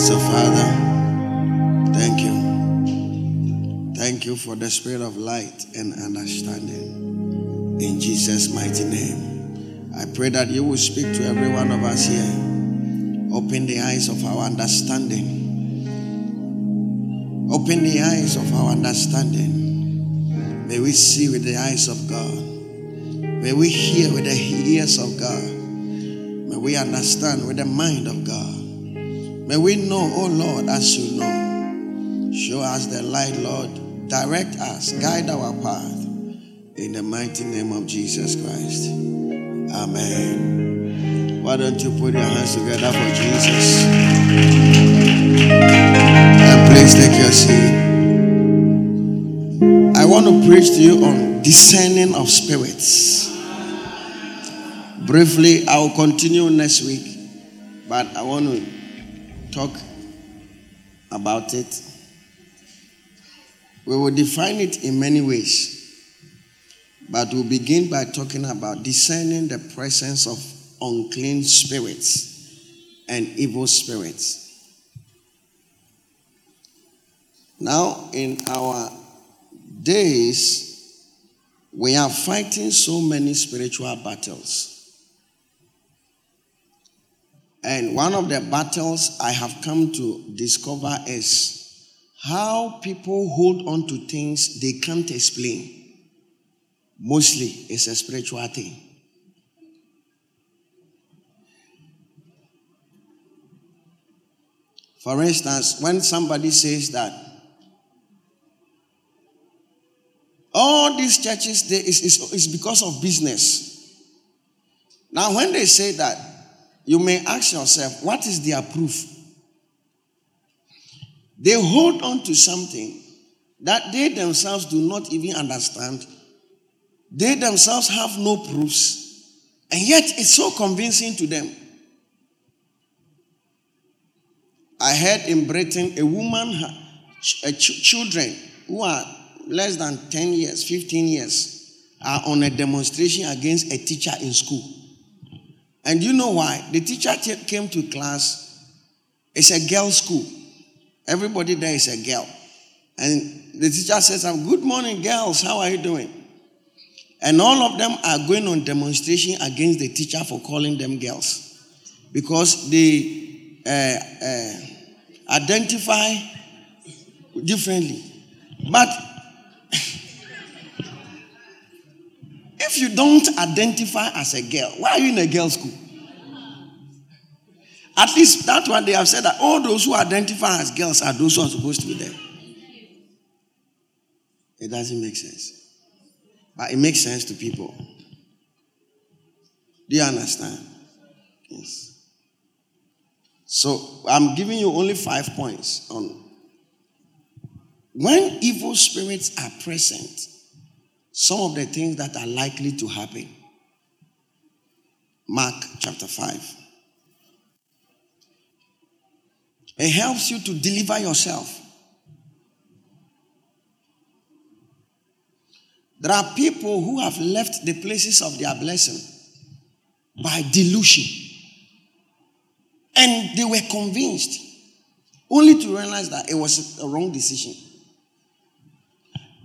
So, Father, thank you. Thank you for the spirit of light and understanding. In Jesus' mighty name. I pray that you will speak to every one of us here. Open the eyes of our understanding. Open the eyes of our understanding. May we see with the eyes of God. May we hear with the ears of God. May we understand with the mind of God. May we know, oh Lord, as you know. Show us the light, Lord. Direct us, guide our path. In the mighty name of Jesus Christ. Amen. Why don't you put your hands together for Jesus? And please take your seat. I want to preach to you on discerning of spirits. Briefly, I will continue next week, but I want to talk about it. We will define it in many ways, but we'll begin by talking about discerning the presence of unclean spirits and evil spirits. Now, in our days, we are fighting so many spiritual battles. And one of the battles I have come to discover is how people hold on to things they can't explain. Mostly, it's a spiritual thing. For instance, when somebody says that all these churches they, is, is, is because of business. Now, when they say that, you may ask yourself, what is their proof? They hold on to something that they themselves do not even understand. They themselves have no proofs, and yet it's so convincing to them. I heard in Britain a woman, a ch- children who are less than 10 years, 15 years, are on a demonstration against a teacher in school. And you know why? The teacher t- came to class. It's a girl school. Everybody there is a girl. And the teacher says, Good morning, girls. How are you doing? And all of them are going on demonstration against the teacher for calling them girls because they uh, uh, identify differently. But if don't identify as a girl, why are you in a girls' school? At least that's what they have said that all those who identify as girls are those who are supposed to be there. It doesn't make sense. But it makes sense to people. Do you understand? Yes. So I'm giving you only five points on when evil spirits are present, some of the things that are likely to happen. Mark chapter 5. It helps you to deliver yourself. There are people who have left the places of their blessing by delusion. And they were convinced, only to realize that it was a wrong decision.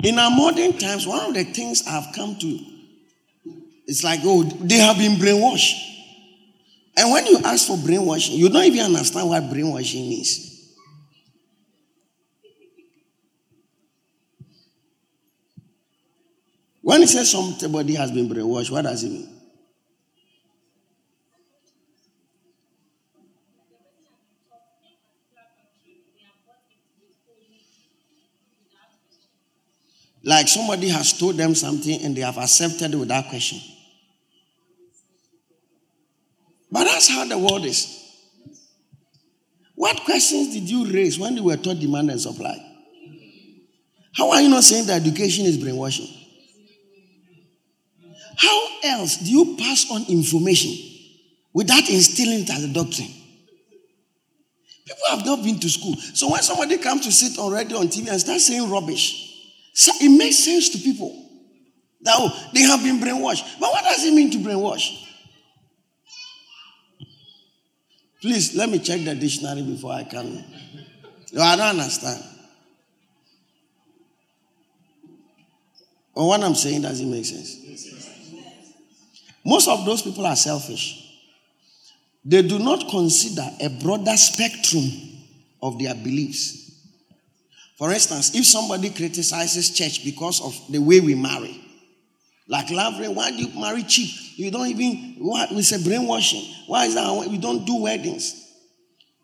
In our modern times, one of the things I've come to, it's like, oh, they have been brainwashed. And when you ask for brainwashing, you don't even understand what brainwashing means. When it says somebody has been brainwashed, what does it mean? Like somebody has told them something and they have accepted it without question. But that's how the world is. What questions did you raise when you were taught demand and supply? How are you not saying that education is brainwashing? How else do you pass on information without instilling it as a doctrine? People have not been to school. So when somebody comes to sit radio on TV and start saying rubbish, so it makes sense to people that oh, they have been brainwashed. But what does it mean to brainwash? Please let me check the dictionary before I can. No, I don't understand. Or what I'm saying doesn't make sense. Most of those people are selfish. They do not consider a broader spectrum of their beliefs. For instance, if somebody criticizes church because of the way we marry, like Laverne, why do you marry cheap? You don't even, what, we say brainwashing. Why is that? We don't do weddings.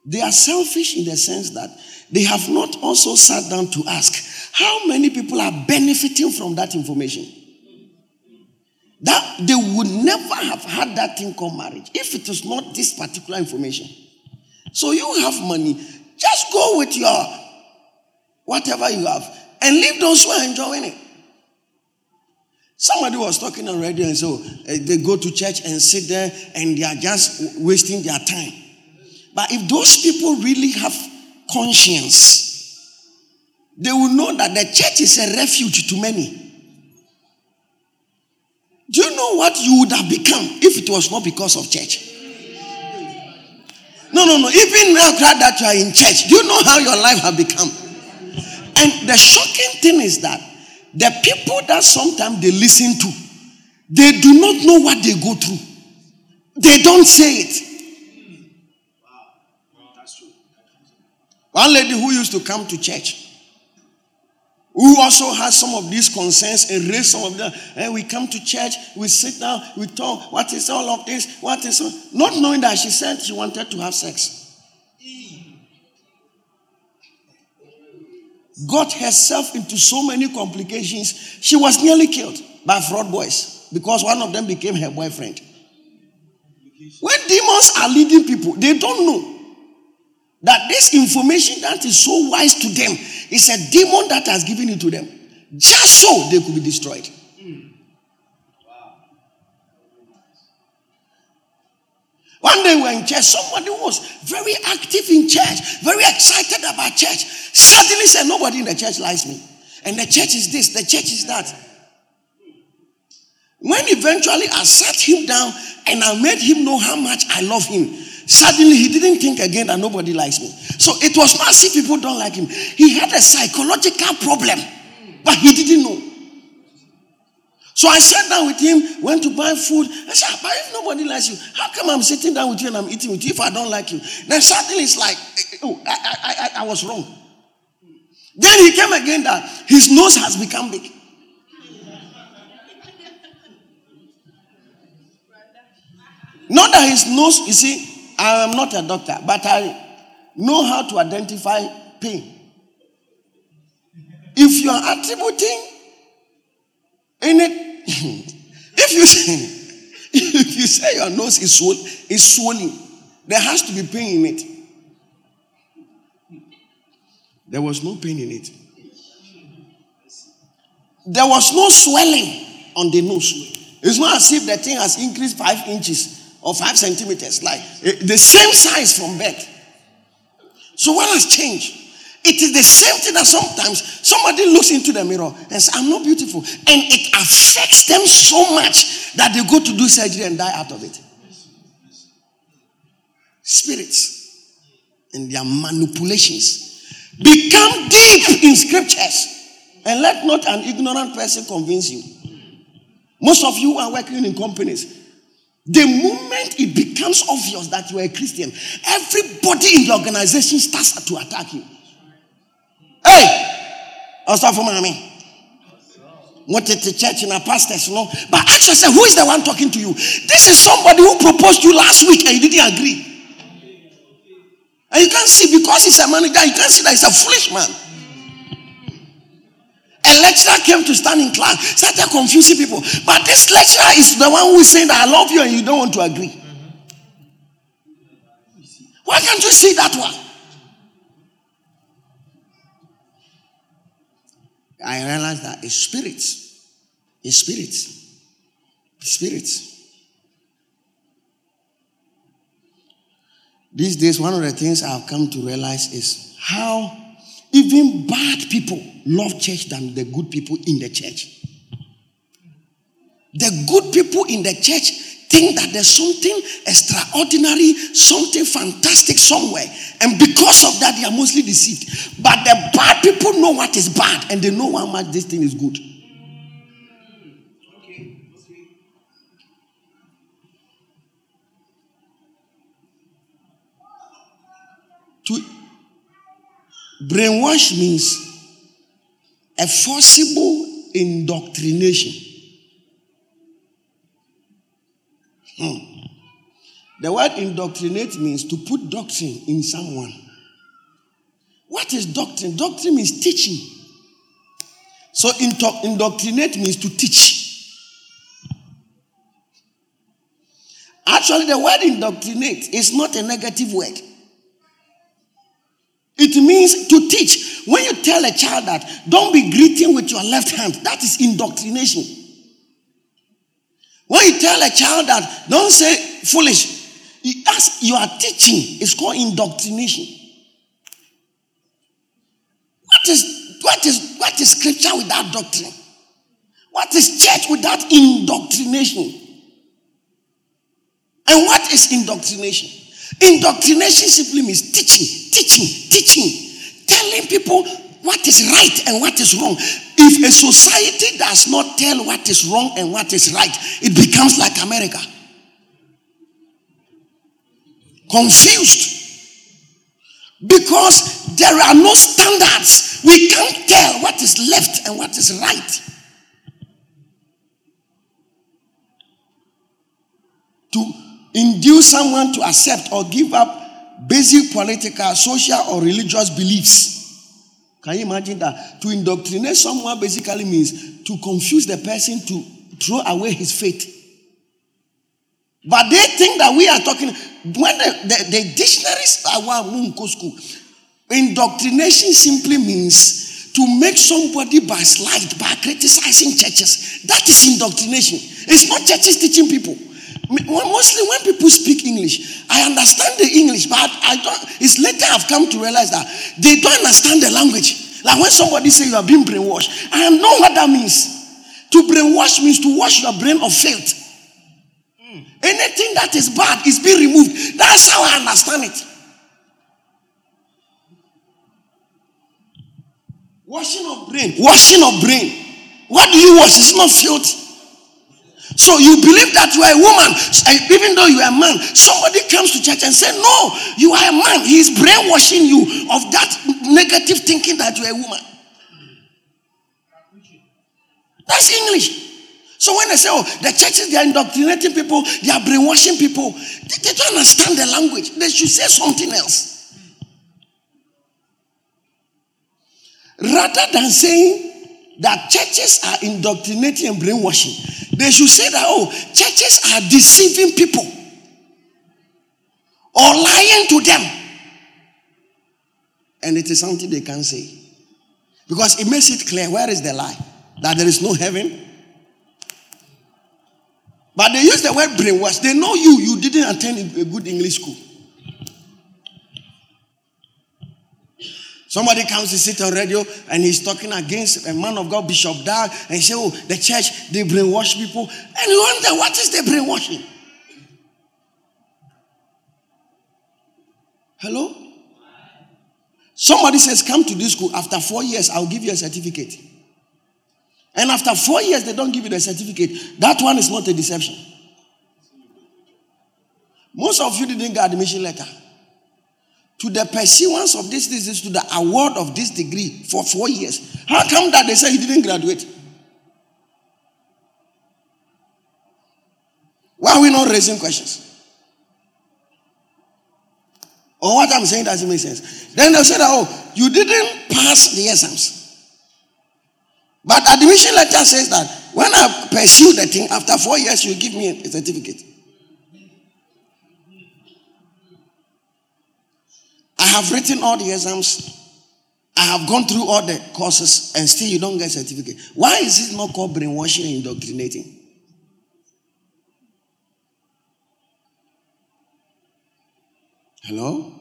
They are selfish in the sense that they have not also sat down to ask how many people are benefiting from that information. That they would never have had that thing called marriage if it is not this particular information. So you have money, just go with your whatever you have and leave those who are enjoying it. Somebody was talking on radio and so uh, they go to church and sit there and they are just wasting their time. But if those people really have conscience, they will know that the church is a refuge to many. Do you know what you would have become if it was not because of church? No, no, no. Even now, that you are in church, do you know how your life has become? And the shocking thing is that the people that sometimes they listen to, they do not know what they go through. They don't say it. One lady who used to come to church, who also has some of these concerns and raise some of them. And we come to church, we sit down, we talk. What is all of this? What is all? not knowing that she said she wanted to have sex. Got herself into so many complications. She was nearly killed by fraud boys because one of them became her boyfriend. When demons are leading people, they don't know that this information that is so wise to them is a demon that has given it to them. Just so they could be destroyed. One day we were in church, somebody was very active in church, very excited about church. Suddenly said, Nobody in the church likes me. And the church is this, the church is that. When eventually I sat him down and I made him know how much I love him, Suddenly, he didn't think again that nobody likes me. So it was not as if people don't like him. He had a psychological problem, but he didn't know. So I sat down with him, went to buy food. I said, But if nobody likes you, how come I'm sitting down with you and I'm eating with you if I don't like you? Then suddenly it's like, eh, eh, oh, I, I, I, I was wrong. Then he came again that his nose has become big. Not that his nose, you see, I am not a doctor, but I know how to identify pain. If you are attributing any, if you say, if you say your nose is, swollen, is swollen, there has to be pain in it. There was no pain in it. There was no swelling on the nose. It's not as if the thing has increased five inches or five centimeters, like eh, the same size from birth. So what has changed? It is the same thing that sometimes somebody looks into the mirror and says, I'm not beautiful. And it affects them so much that they go to do surgery and die out of it. Spirits and their manipulations become deep in scriptures. And let not an ignorant person convince you. Most of you are working in companies. The moment it becomes obvious that you are a Christian, everybody in the organization starts to attack you. Hey, start for mommy. Wanted to church and a pastors, know. But ask yourself, who is the one talking to you? This is somebody who proposed you last week and you didn't agree. And you can't see because he's a manager, you can't see that he's a foolish man. A lecturer came to stand in class, started confusing people. But this lecturer is the one who is saying that I love you and you don't want to agree. Why can't you see that one? I realized that a spirit, a spirit, spirit. These days, one of the things I've come to realize is how even bad people love church than the good people in the church. The good people in the church think that there's something extraordinary, something fantastic somewhere. And because of that, they are mostly deceived. But the bad people know what is bad and they know how much this thing is good. To brainwash means a forcible indoctrination. Hmm. The word indoctrinate means to put doctrine in someone. What is doctrine? Doctrine means teaching. So indoctrinate means to teach. Actually, the word indoctrinate is not a negative word. It means to teach. When you tell a child that, don't be greeting with your left hand, that is indoctrination. When you tell a child that, don't say foolish, as you are teaching, it's called indoctrination. What is what is what is scripture without doctrine? What is church without indoctrination? And what is indoctrination? Indoctrination simply means teaching, teaching, teaching, telling people what is right and what is wrong. If a society does not tell what is wrong and what is right, it becomes like America. Confused. Because there are no standards. We can't tell what is left and what is right. To induce someone to accept or give up basic political, social, or religious beliefs. Can you imagine that? To indoctrinate someone basically means to confuse the person to throw away his faith. But they think that we are talking, when the, the, the dictionaries are one school, indoctrination simply means to make somebody backslide by criticizing churches. That is indoctrination. It's not churches teaching people. Mostly when people speak English, I understand the English, but I don't. It's later I've come to realize that they don't understand the language. Like when somebody say you are being brainwashed, I know what that means. To brainwash means to wash your brain of filth. Mm. Anything that is bad is being removed. That's how I understand it. Washing of brain. Washing of brain. What do you wash? It's not filth. So you believe that you are a woman, even though you are a man. Somebody comes to church and say, "No, you are a man." He is brainwashing you of that negative thinking that you are a woman. That's English. So when they say, "Oh, the churches they are indoctrinating people, they are brainwashing people," they, they don't understand the language. They should say something else. Rather than saying that churches are indoctrinating and brainwashing, they should say that, oh, churches are deceiving people or lying to them. And it is something they can't say. Because it makes it clear where is the lie? That there is no heaven. But they use the word brainwash. They know you, you didn't attend a good English school. Somebody comes to sit on radio and he's talking against a man of God, Bishop Dag, and he say, Oh, the church, they brainwash people. And you wonder, what is the brainwashing? Hello? Somebody says, Come to this school. After four years, I'll give you a certificate. And after four years, they don't give you the certificate. That one is not a deception. Most of you didn't get admission letter to the pursuance of this thesis to the award of this degree for four years. How come that they say he didn't graduate? Why are we not raising questions? Or what I'm saying doesn't make sense. Then say that, oh, you didn't pass the exams. But admission letter says that when I pursue the thing, after four years, you give me a certificate. I have written all the exams. I have gone through all the courses and still you don't get certificate. Why is it not called brainwashing and indoctrinating? Hello?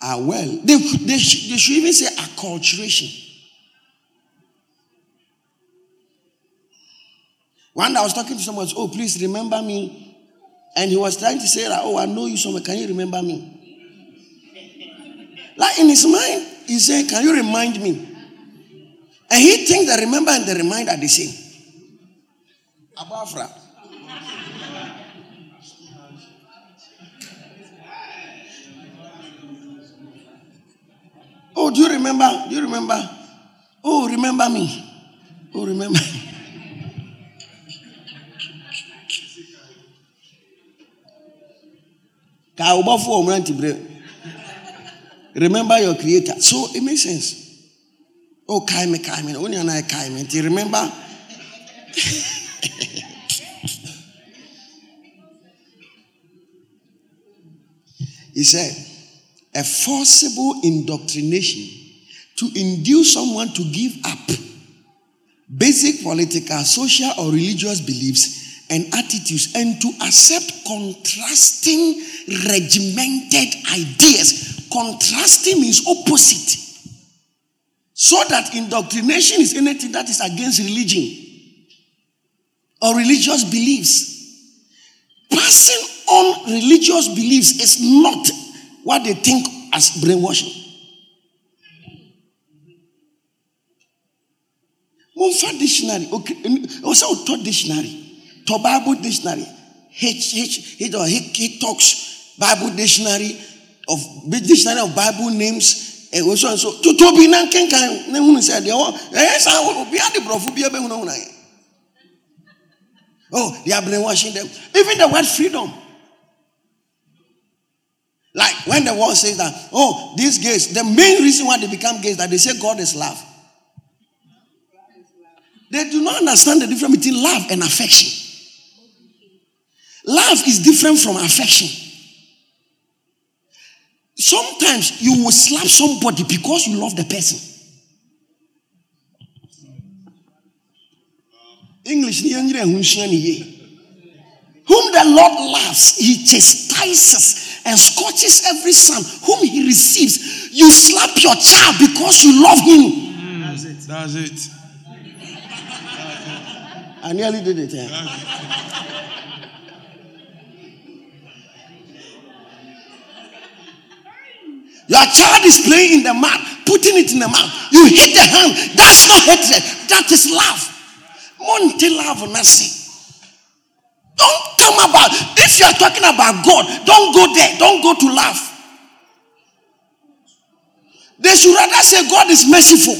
Ah, well, they, they, they should even say acculturation. One day I was talking to someone, oh, please remember me. And he was trying to say that, oh, I know you somewhere. Can you remember me? Like in his mind, he's saying, Can you remind me? And he thinks the remember and the remind are the same. Abafra. Oh, do you remember? Do you remember? Oh, remember me. Oh, remember. Remember your creator. So it makes sense. Oh, Kaime, Kaime. Only an I Kaime. Do you remember? he said, a forcible indoctrination to induce someone to give up basic political, social, or religious beliefs and attitudes and to accept contrasting, regimented ideas Contrasting means opposite. So that indoctrination is anything that is against religion or religious beliefs. Passing on religious beliefs is not what they think as brainwashing. Momfa dictionary, okay, also taught dictionary, to Bible dictionary, He, H H or H talks Bible dictionary, of dictionary of Bible names and so and so. To to be nan kenkan na hunu sɛ deɛ wɔ ɛyɛ eh, saa wɔ obi adi borɔfo bi ɛbɛhunu hunu ayɛ. Oh, they are brainwashing them. Even the word freedom. Like when the world says that, oh, these gays, the main reason why they become gays that they say God is love. They do not understand the difference between love and affection. Love is different from affection. Sometimes you will slap somebody because you love the person. English, whom the Lord loves, he chastises and scorches every son whom he receives. You slap your child because you love him. Mm, that's it. That's it. I nearly did it. Yeah. Your child is playing in the mouth, putting it in the mouth. You hit the hand. That's not hatred. That is love. Monte love nothing. Don't come about. If you are talking about God, don't go there. Don't go to love. They should rather say God is merciful.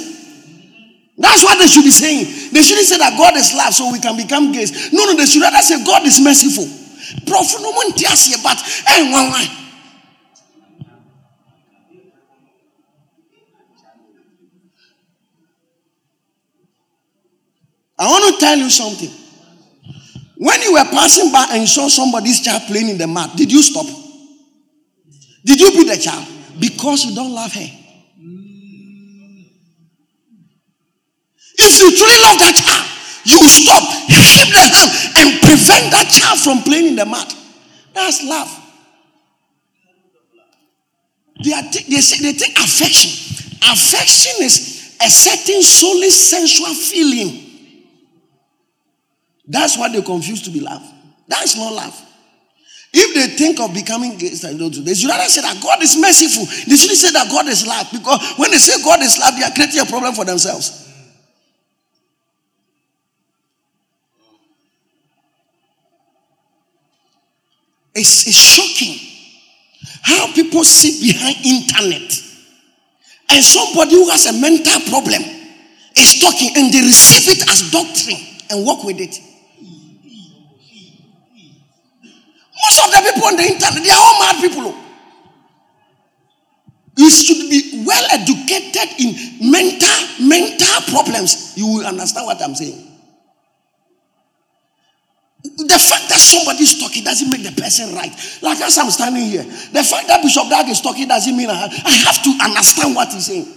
That's what they should be saying. They shouldn't say that God is love so we can become gays. No, no, they should rather say God is merciful. But eh, hey, I want to tell you something. When you were passing by and saw somebody's child playing in the mat, did you stop? Did you beat the child? Because you don't love her. If you truly love that child, you stop, keep the hand, and prevent that child from playing in the mat. That's love. They, are t- they, say, they take affection. Affection is a certain solely sensual feeling that's what they confuse to be love. That's not love. If they think of becoming gay, they should rather say that God is merciful. They shouldn't say that God is love because when they say God is love, they are creating a problem for themselves. It's, it's shocking how people sit behind internet and somebody who has a mental problem is talking and they receive it as doctrine and work with it. Most of the people on the internet, they are all mad people. Oh. You should be well educated in mental mental problems. You will understand what I'm saying. The fact that somebody is talking doesn't make the person right. Like as I'm standing here, the fact that Bishop Dag is talking doesn't mean I have, I have to understand what he's saying.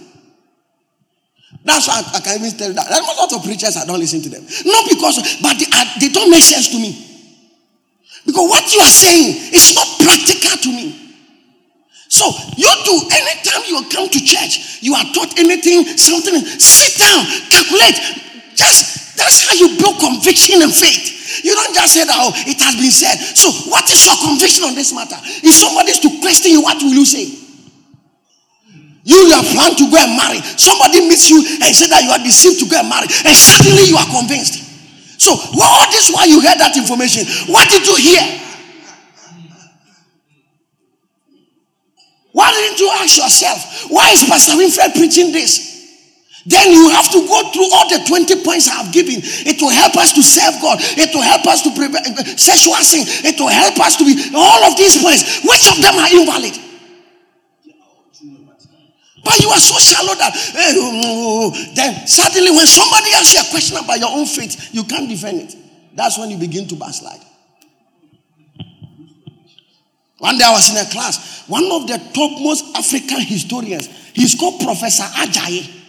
That's why I, I can even tell that. There are a lot of preachers I don't listen to them. Not because, but they, are, they don't make sense to me. Because what you are saying is not practical to me. So you do anytime you come to church, you are taught anything, something, sit down, calculate. Just That's how you build conviction and faith. You don't just say that, oh, it has been said. So, what is your conviction on this matter? If somebody is to question you, what will you say? You, are planning to go and marry. Somebody meets you and say that you are deceived to go and marry, and suddenly you are convinced. So, all this while you heard that information, what did you hear? Why didn't you ask yourself, why is Pastor Winfred preaching this? Then you have to go through all the 20 points I have given. It will help us to serve God. It will help us to prevent uh, sexual sin. It will help us to be all of these points. Which of them are invalid? But you are so shallow that eh, then suddenly when somebody asks you a question about your own faith, you can't defend it. That's when you begin to backslide. One day I was in a class. One of the topmost African historians, he's called Professor Ajayi.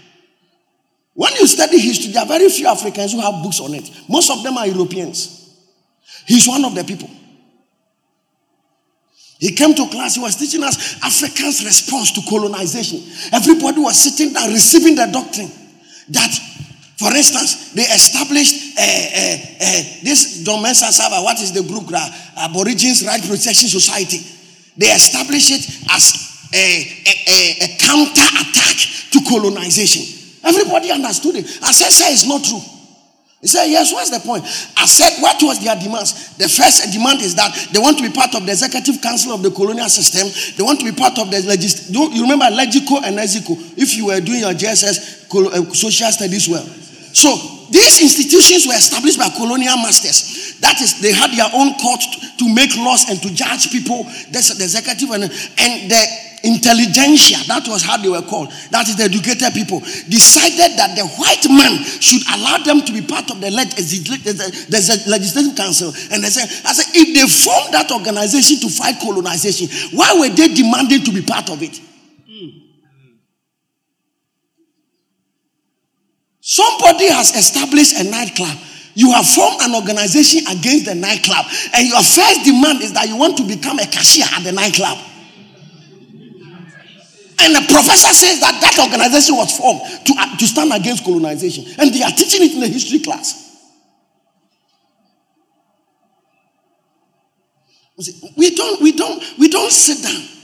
When you study history, there are very few Africans who have books on it. Most of them are Europeans. He's one of the people. He came to class, he was teaching us Africans' response to colonization. Everybody was sitting there receiving the doctrine that, for instance, they established uh, uh, uh, this John Mensah Sarbah, what is the group? Uh, Aborigines Right Protection Society. They established it as a, a, a, a counter attack to colonization. Everybody understood it. As I said, it's not true. He said, Yes, what's the point? I said, What was their demands? The first demand is that they want to be part of the executive council of the colonial system. They want to be part of the legis. You remember Legico and Exico? If you were doing your JSS uh, social studies well. So these institutions were established by colonial masters. That is, they had their own court to make laws and to judge people. That's the executive and, and the intelligentsia, that was how they were called, that is the educated people, decided that the white man should allow them to be part of the, leg- the, legislative council. And they said, I said, if they formed that organization to fight colonization, why were they demanding to be part of it? Somebody has established a nightclub. You have formed an organization against the nightclub, and your first demand is that you want to become a cashier at the nightclub. And the professor says that that organization was formed to, uh, to stand against colonization. And they are teaching it in the history class. We don't, we don't, we don't sit down.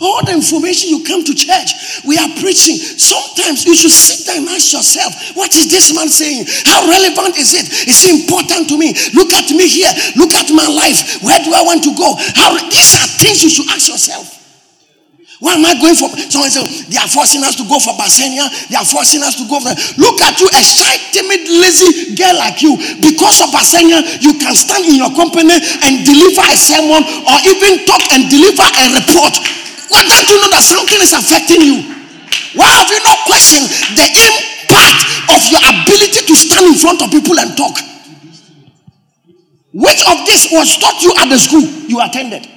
All the information you come to church, we are preaching. Sometimes you should sit down and ask yourself, what is this man saying? How relevant is it? Is it important to me? Look at me here. Look at my life. Where do I want to go? How these are things you should ask yourself. Why am I going for? Someone said, they are forcing us to go for Bacenta. They are forcing us to go for. Look at you, a shy, timid, lazy girl like you. Because of Bacenta, you can stand in your company and deliver a sermon or even talk and deliver a report. Why don't you know that something is affecting you? Why have you not questioned the impact of your ability to stand in front of people and talk? Which of this was taught you at the school you attended?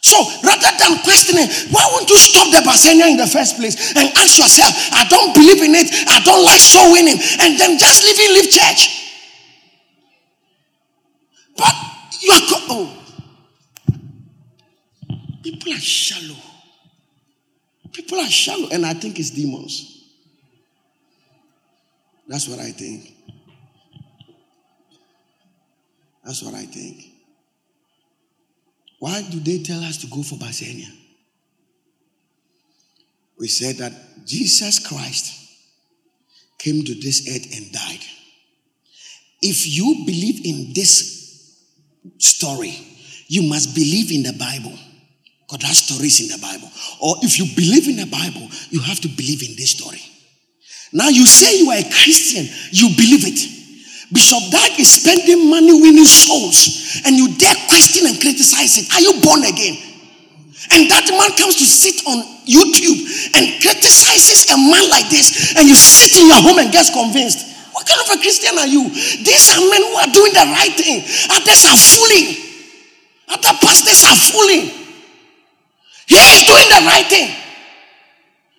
So rather than questioning, why won't you stop the Bacenta in the first place and ask yourself, I don't believe in it, I don't like soul winning, and then just leave in, leave church. But you are co- oh. People are shallow. People are shallow, and I think it's demons. That's what I think. That's what I think. Why do they tell us to go for Bacenta? We said that Jesus Christ came to this earth and died. If you believe in this story, you must believe in the Bible. Because that story is in the Bible. Or if you believe in the Bible, you have to believe in this story. Now you say you are a Christian, you believe it. Bishop Dag is spending money winning souls, and you dare question and criticize it. Are you born again? And that man comes to sit on YouTube and criticizes a man like this, and you sit in your home and gets convinced. What kind of a Christian are you? These are men who are doing the right thing. Others are fooling. Other pastors are fooling. He is doing the right thing.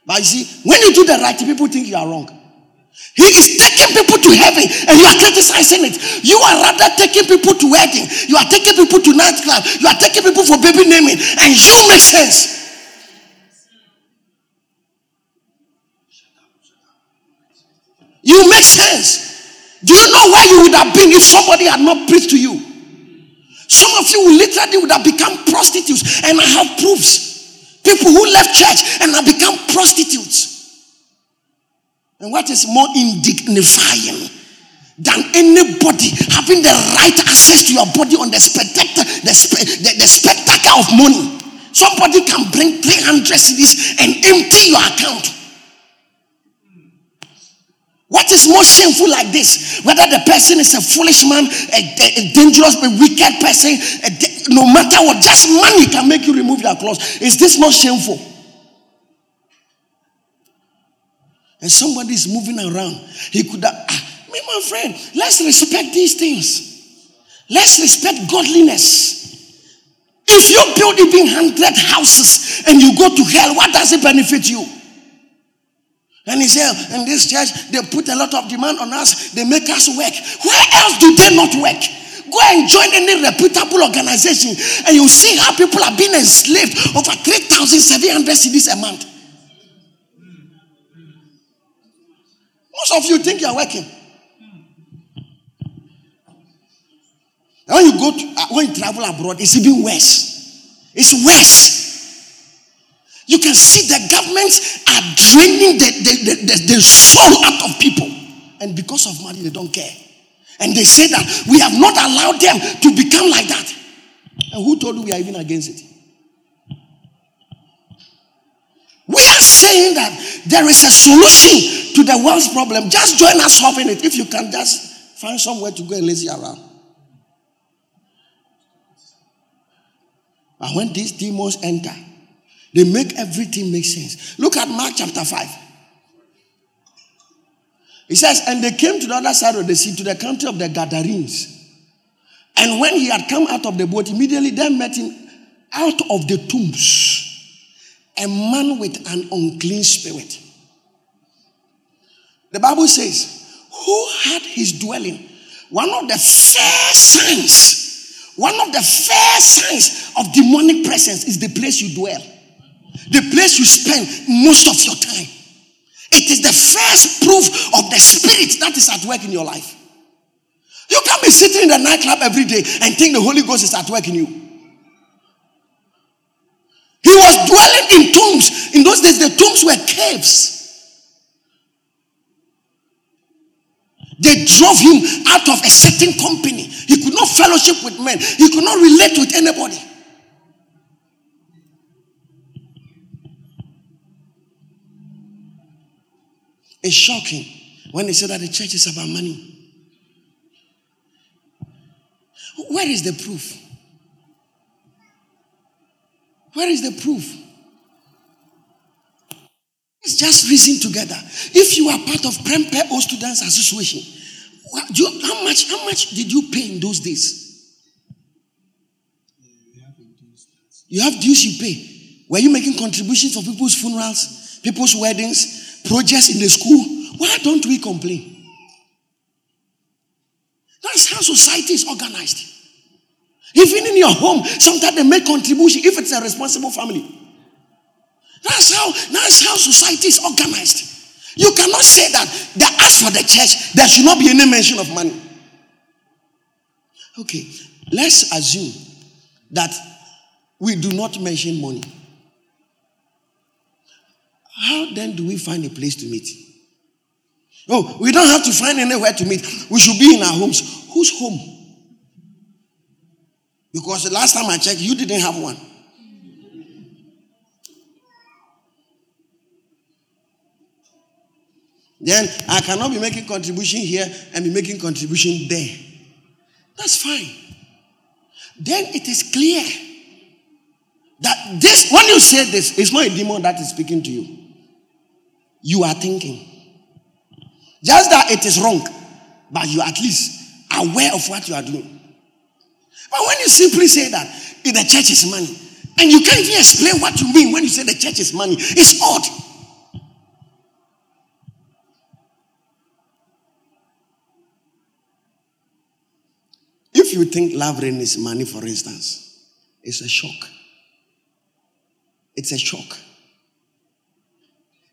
But you see, when you do the right thing, people think you are wrong. He is taking people to heaven and you are criticizing it. You are rather taking people to wedding. You are taking people to nightclub. You are taking people for baby naming. And you make sense. You make sense. Do you know where you would have been if somebody had not preached to you? Some of you literally would have become prostitutes, and I have proofs. People who left church and have become prostitutes. And what is more indignifying than anybody having the right access to your body on the spectacle, the, the, the spectacle of money? Somebody can bring 300 cedis and empty your account. What is more shameful like this? Whether the person is a foolish man, a, a dangerous, a wicked person, a, no matter what, just money can make you remove your clothes. Is this not shameful? And somebody is moving around. He could have, ah, me, my friend, let's respect these things. Let's respect godliness. If you build even 100 houses and you go to hell, what does it benefit you? And he said, in this church, they put a lot of demand on us. They make us work. Where else do they not work? Go and join any reputable organization and you see how people are being enslaved over 3,700 cedis a month. Most of you think you're working. And when you go to, uh, when you travel abroad, it's even worse. It's worse. You can see the governments are draining the, the, the, the, soul out of people. And because of money, they don't care. And they say that we have not allowed them to become like that. And who told you we are even against it? We are saying that there is a solution to the world's problem. Just join us solving it. If you can just find somewhere to go and lazy around. But when these demons enter, they make everything make sense. Look at Mark chapter 5. He says, And they came to the other side of the sea, to the country of the Gadarenes. And when he had come out of the boat, immediately they met him out of the tombs a man with an unclean spirit. The Bible says, Who had his dwelling? One of the first signs, one of the first signs of demonic presence is the place you dwell the place you spend most of your time. It is the first proof of the spirit that is at work in your life. You can't be sitting in the nightclub every day and think the Holy Ghost is at work in you. He was dwelling in tombs. In those days, the tombs were caves. They drove him out of a certain company. He could not fellowship with men, he could not relate with anybody. It's shocking when they say that the church is about money. Where is the proof? Where is the proof? It's just reason together. If you are part of Prempeh Old Students Association, you, how much how much did you pay in those days? You have dues you pay. Were you making contributions for people's funerals, people's weddings, projects in the school. Why don't we complain? That's how society is organized. Even in your home, sometimes they make contribution if it's a responsible family. That's how that's how society is organized. You cannot say that that as for the church, there should not be any mention of money. Okay, let's assume that we do not mention money. How then do we find a place to meet? Oh, we don't have to find anywhere to meet. We should be in our homes. Whose home? Because the last time I checked, you didn't have one. Then I cannot be making contribution here and be making contribution there. That's fine. Then it is clear that this, when you say this, it's not a demon that is speaking to you you are thinking. Just that it is wrong, but you are at least aware of what you are doing. But when you simply say that the church is money, and you can't even explain what you mean when you say the church is money, it's odd. If you think Laverain is money, for instance, it's a shock. It's a shock.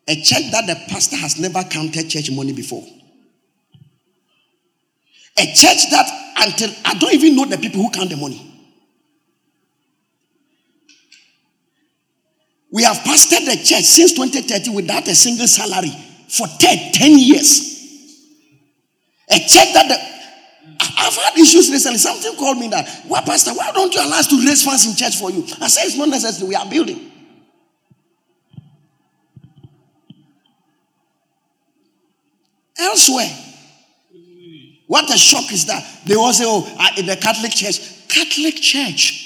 A church that the pastor has never counted church money before. A church that until I don't even know the people who count the money. We have pastored the church since 2013 without a single salary for 10, 10 years. A church that the, I've had issues recently. Something called me that, well, Pastor, why don't you allow us to raise funds in church for you? I said, it's not necessary. We are building. Elsewhere, what a shock is that? They all say, oh, in the Catholic Church. Catholic Church.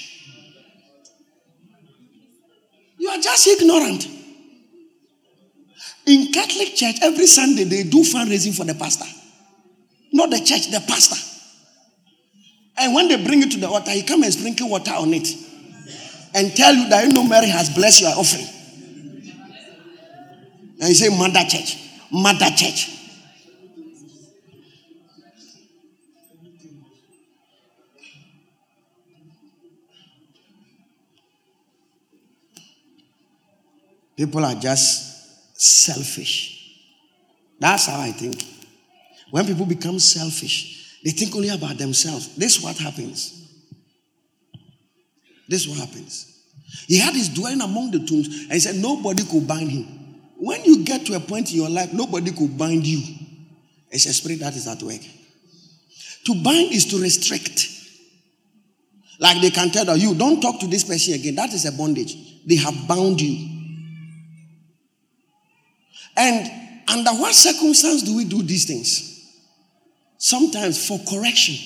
You are just ignorant. In Catholic Church, every Sunday they do fundraising for the pastor. Not the church, the pastor. And when they bring it to the altar, he come and sprinkle water on it. And tell you that you know Mary has blessed your offering. And you say, Mother Church. Mother Church. People are just selfish. That's how I think. When people become selfish, they think only about themselves. This is what happens. This is what happens. He had his dwelling among the tombs and he said nobody could bind him. When you get to a point in your life, nobody could bind you. It's a spirit that is at work. To bind is to restrict. Like they can tell you, don't talk to this person again. That is a bondage. They have bound you. And under what circumstance do we do these things? Sometimes for correction.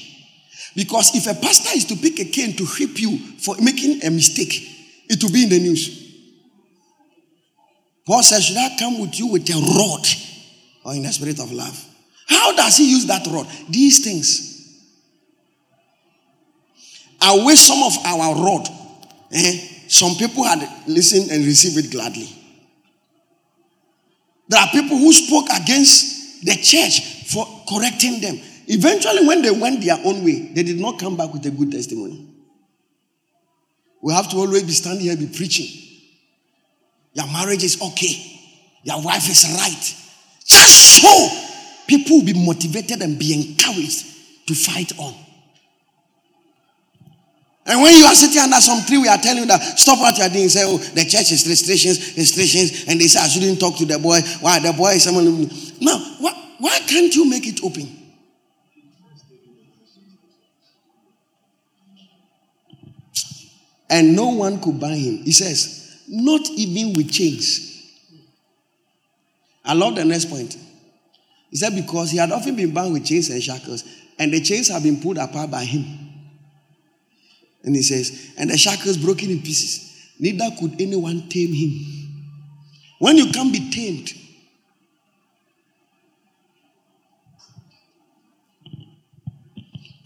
Because if a pastor is to pick a cane to whip you for making a mistake, it will be in the news. Paul says, Should I come with you with a rod or in the spirit of love? How does he use that rod? These things. I wish some of our rod, eh, some people had listened and received it gladly. There are people who spoke against the church for correcting them. Eventually, when they went their own way, they did not come back with a good testimony. We have to always be standing here, be preaching. Your marriage is okay. Your wife is right. Just so people will be motivated and be encouraged to fight on. And when you are sitting under some tree, we are telling you that stop what you are doing. Say, oh, the church is restrictions, restrictions, and they say I shouldn't talk to the boy. Why the boy is someone? No, why, why can't you make it open? And no one could buy him. He says, not even with chains. I love the next point. He said, because he had often been bound with chains and shackles, and the chains have been pulled apart by him. And he says, and the shackles broken in pieces. Neither could anyone tame him. When you can't be tamed,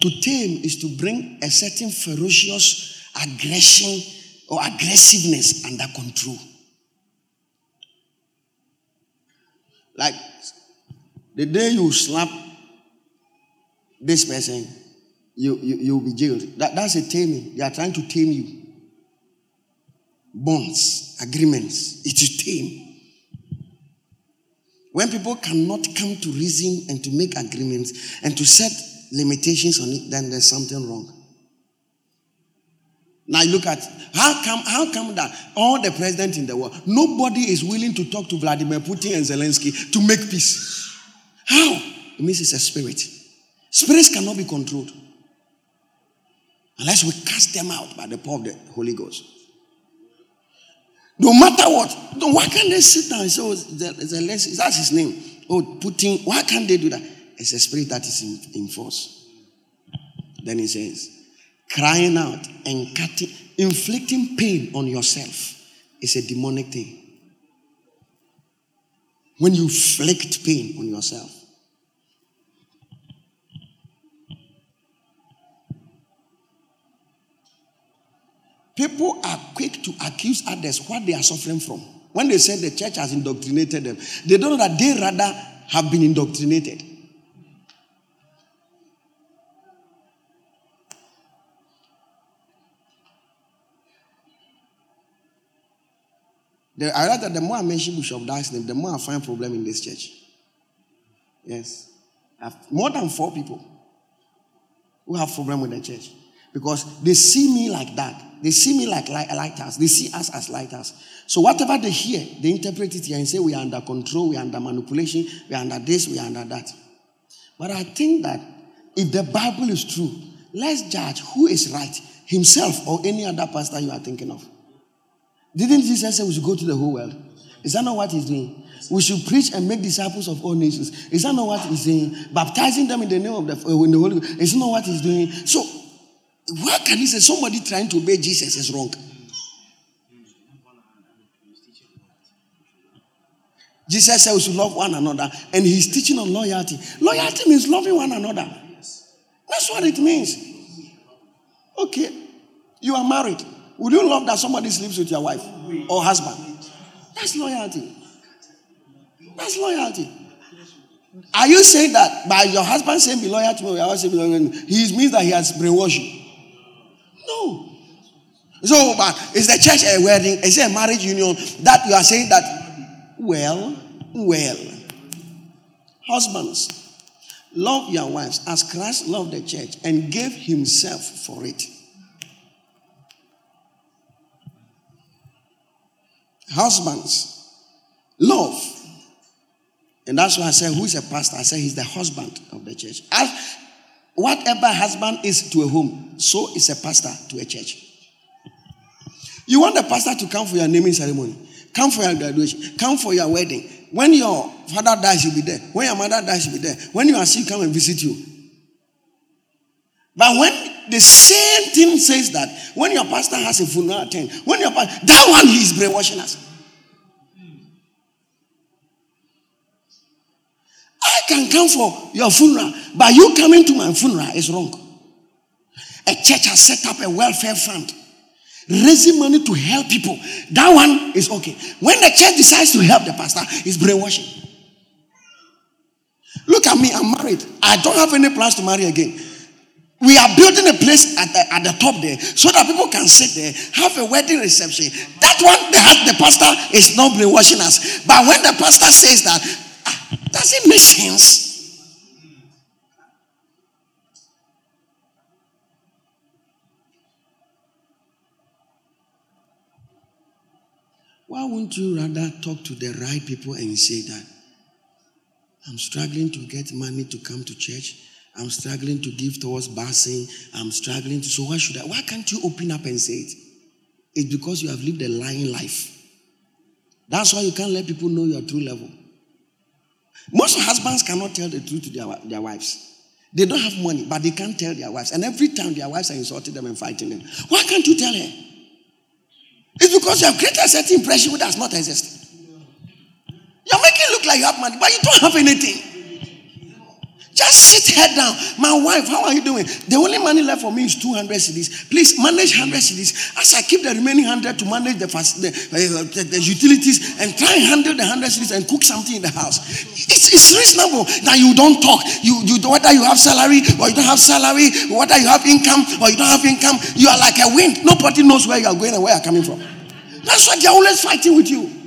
to tame is to bring a certain ferocious aggression or aggressiveness under control. Like the day you slap this person, you, you, you'll be jailed. That, that's a taming. They are trying to tame you. Bonds, agreements, it is tame. When people cannot come to reason and to make agreements and to set limitations on it, then there's something wrong. Now you look at how come how come that all the presidents in the world nobody is willing to talk to Vladimir Putin and Zelensky to make peace. How? It means it's a spirit. Spirits cannot be controlled. Unless we cast them out by the power of the Holy Ghost. No matter what, why can't they sit down and say, oh, that's his name? Oh, Putin, why can't they do that? It's a spirit that is in, in force. Then he says, crying out and cutting, inflicting pain on yourself is a demonic thing. When you inflict pain on yourself, People are quick to accuse others what they are suffering from. When they say the church has indoctrinated them, they don't know that they rather have been indoctrinated. The, I read that the more I mention Bishop Dag's name, the more I find problem in this church. Yes. more than four people. who have problem with the church because they see me like that. They see me like light, lighters. They see us as lighters. So whatever they hear, they interpret it here and say we are under control, we are under manipulation, we are under this, we are under that. But I think that if the Bible is true, let's judge who is right, himself or any other pastor you are thinking of. Didn't Jesus say we should go to the whole world? Is that not what he's doing? We should preach and make disciples of all nations. Is that not what he's saying? Baptizing them in the name of the, uh, in the Holy Ghost. Is that not what he's doing? So, what can he say? Somebody trying to obey Jesus is wrong. Jesus said we should love one another, and he's teaching on loyalty. Loyalty means loving one another. That's what it means. Okay, you are married. Would you love that somebody sleeps with your wife or husband? That's loyalty. That's loyalty. Are you saying that by your husband saying be loyal to me, your husband be loyal he means that he has brainwashed you? No. So, but is the church a wedding? Is it a marriage union that you are saying that? Well, well. Husbands, love your wives as Christ loved the church and gave himself for it. Husbands, love. And that's why I said, Who is a pastor? I said, He's the husband of the church. As whatever husband is to a home, so is a pastor to a church. You want the pastor to come for your naming ceremony, come for your graduation, come for your wedding. When your father dies, he'll be there. When your mother dies, he'll be there. When you are sick, come and visit you. But when the same thing says that when your pastor has a funeral attend, when your pastor, that one he is brainwashing us. I can come for your funeral, but you coming to my funeral is wrong. A church has set up a welfare fund, raising money to help people. That one is okay. When the church decides to help the pastor, it's brainwashing. Look at me, I'm married. I don't have any plans to marry again. We are building a place at the, at the top there so that people can sit there, have a wedding reception. That one, the, the pastor is not brainwashing us. But when the pastor says that, ah, does it make sense? Why wouldn't you rather talk to the right people and say that I'm struggling to get money to come to church? I'm struggling to give towards busing. I'm struggling to. So why should I? Why can't you open up and say it? It's because you have lived a lying life. That's why you can't let people know your true level. Most husbands cannot tell the truth to their, their wives. They don't have money, but they can't tell their wives. And every time their wives are insulting them and fighting them. Why can't you tell her? It's because you have created a certain impression which does not exist. You're making it look like you have money, but you don't have anything. Just sit head down. My wife, how are you doing? The only money left for me is 200 cedis. Please manage 100 cedis. As I keep the remaining 100 to manage the, the, uh, the, the, utilities and try and handle the 100 cedis and cook something in the house. It's, it's reasonable that you don't talk. You, you, whether you have salary or you don't have salary, whether you have income or you don't have income, you are like a wind. Nobody knows where you are going and where you are coming from. That's why they're always fighting with you.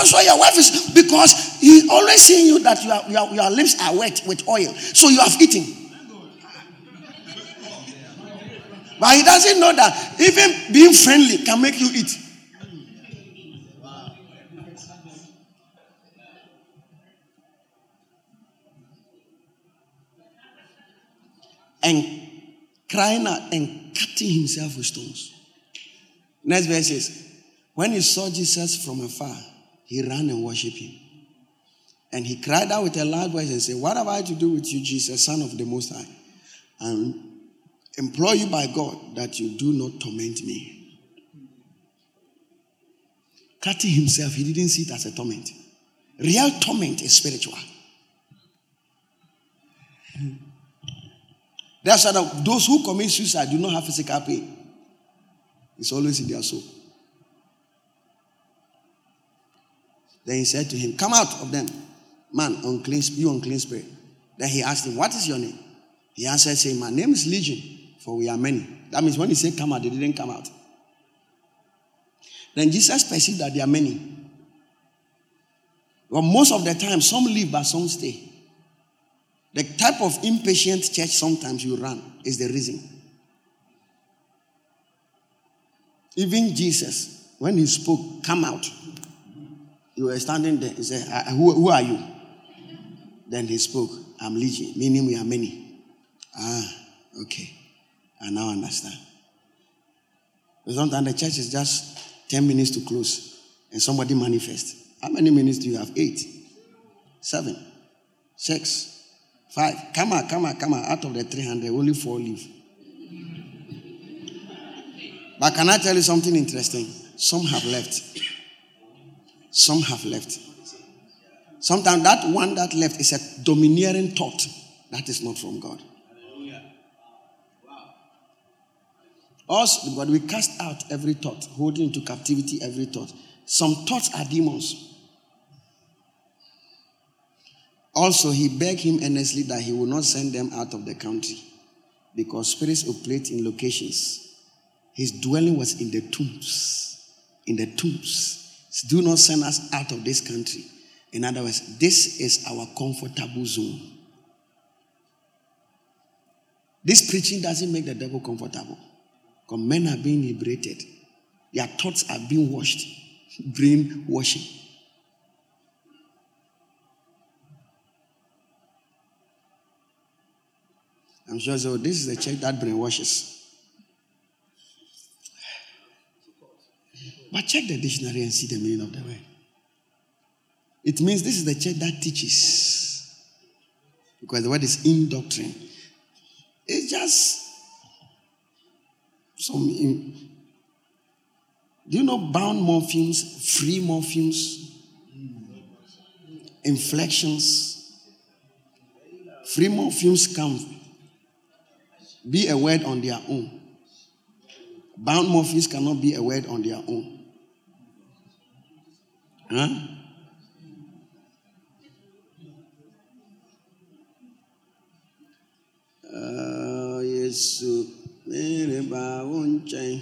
That's why your wife is because he's always seeing you that your, your, your lips are wet with oil. So you have eaten. But he doesn't know that even being friendly can make you eat. And crying out and cutting himself with stones. Next verse says, When he saw Jesus from afar, he ran and worshiped him. And he cried out with a loud voice and said, What have I to do with you, Jesus, Son of the Most High? And implore you by God that you do not torment me. Cutting himself, he didn't see it as a torment. Real torment is spiritual. That's why those who commit suicide do not have physical pain. It's always in their soul. Then he said to him, Come out of them, man, unclean, you unclean spirit. Then he asked him, What is your name? He answered, saying, My name is Legion, for we are many. That means when he said come out, they didn't come out. Then Jesus perceived that there are many. Well, most of the time, some leave, but some stay. The type of impatient church sometimes you run is the reason. Even Jesus, when he spoke, come out. You were standing there. He said, "Ah, who, who are you? Then he spoke, I'm Legion, meaning we are many. Ah, okay. I now understand. But sometimes the church is just 10 minutes to close and somebody manifest. How many minutes do you have? Eight, seven, six, five. Come on, come on, come on. Out of the 300, only four leave. But can I tell you something interesting? Some have left. Some have left. Sometimes that one that left is a domineering thought that is not from God. Us, but we cast out every thought, holding into captivity every thought. Some thoughts are demons. Also, he begged him earnestly that he would not send them out of the country because spirits operate in locations. His dwelling was in the tombs. In the tombs. Do not send us out of this country. In other words, this is our comfortable zone. This preaching doesn't make the devil comfortable. Because men are being liberated, their thoughts are being washed, brain washing. I'm sure so. This is the church that brainwashes. But check the dictionary and see the meaning of the word. It means this is the church that teaches. Because the word is in doctrine. It's just some. Do you know bound morphemes, free morphemes, inflections? Free morphemes come be a word on their own. Bound morphemes cannot be a word on their own. Hmm? Ah, Wo nkyɛn.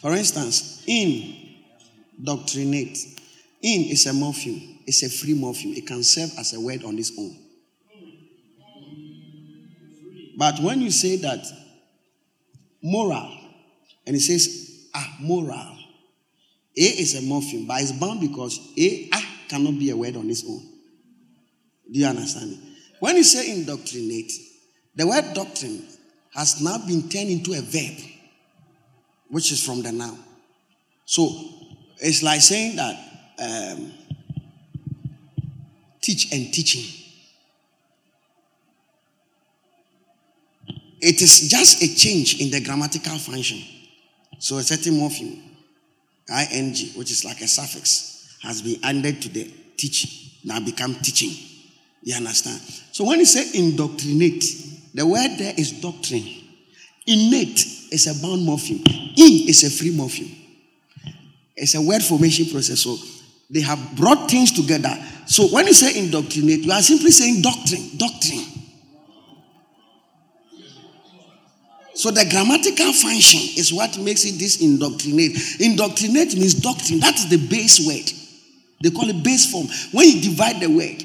For instance, in doctrinate, in is a morpheme, it's a free morpheme. It can serve as a word on its own. But when you say that moral, and it says ah, moral, A is a morpheme, but it's bound because A ah cannot be a word on its own. Do you understand? When you say indoctrinate, the word doctrine has now been turned into a verb, which is from the noun. So it's like saying that um, teach and teaching. It is just a change in the grammatical function. So a certain morpheme, ing, which is like a suffix, has been added to the teach, now become teaching. You understand? So when you say indoctrinate, the word there is doctrine. Innate is a bound morpheme. In is a free morpheme. It's a word formation process. So they have brought things together. So when you say indoctrinate, you are simply saying doctrine, doctrine. So the grammatical function is what makes it this indoctrinate. Indoctrinate means doctrine. That is the base word. They call it base form. When you divide the word,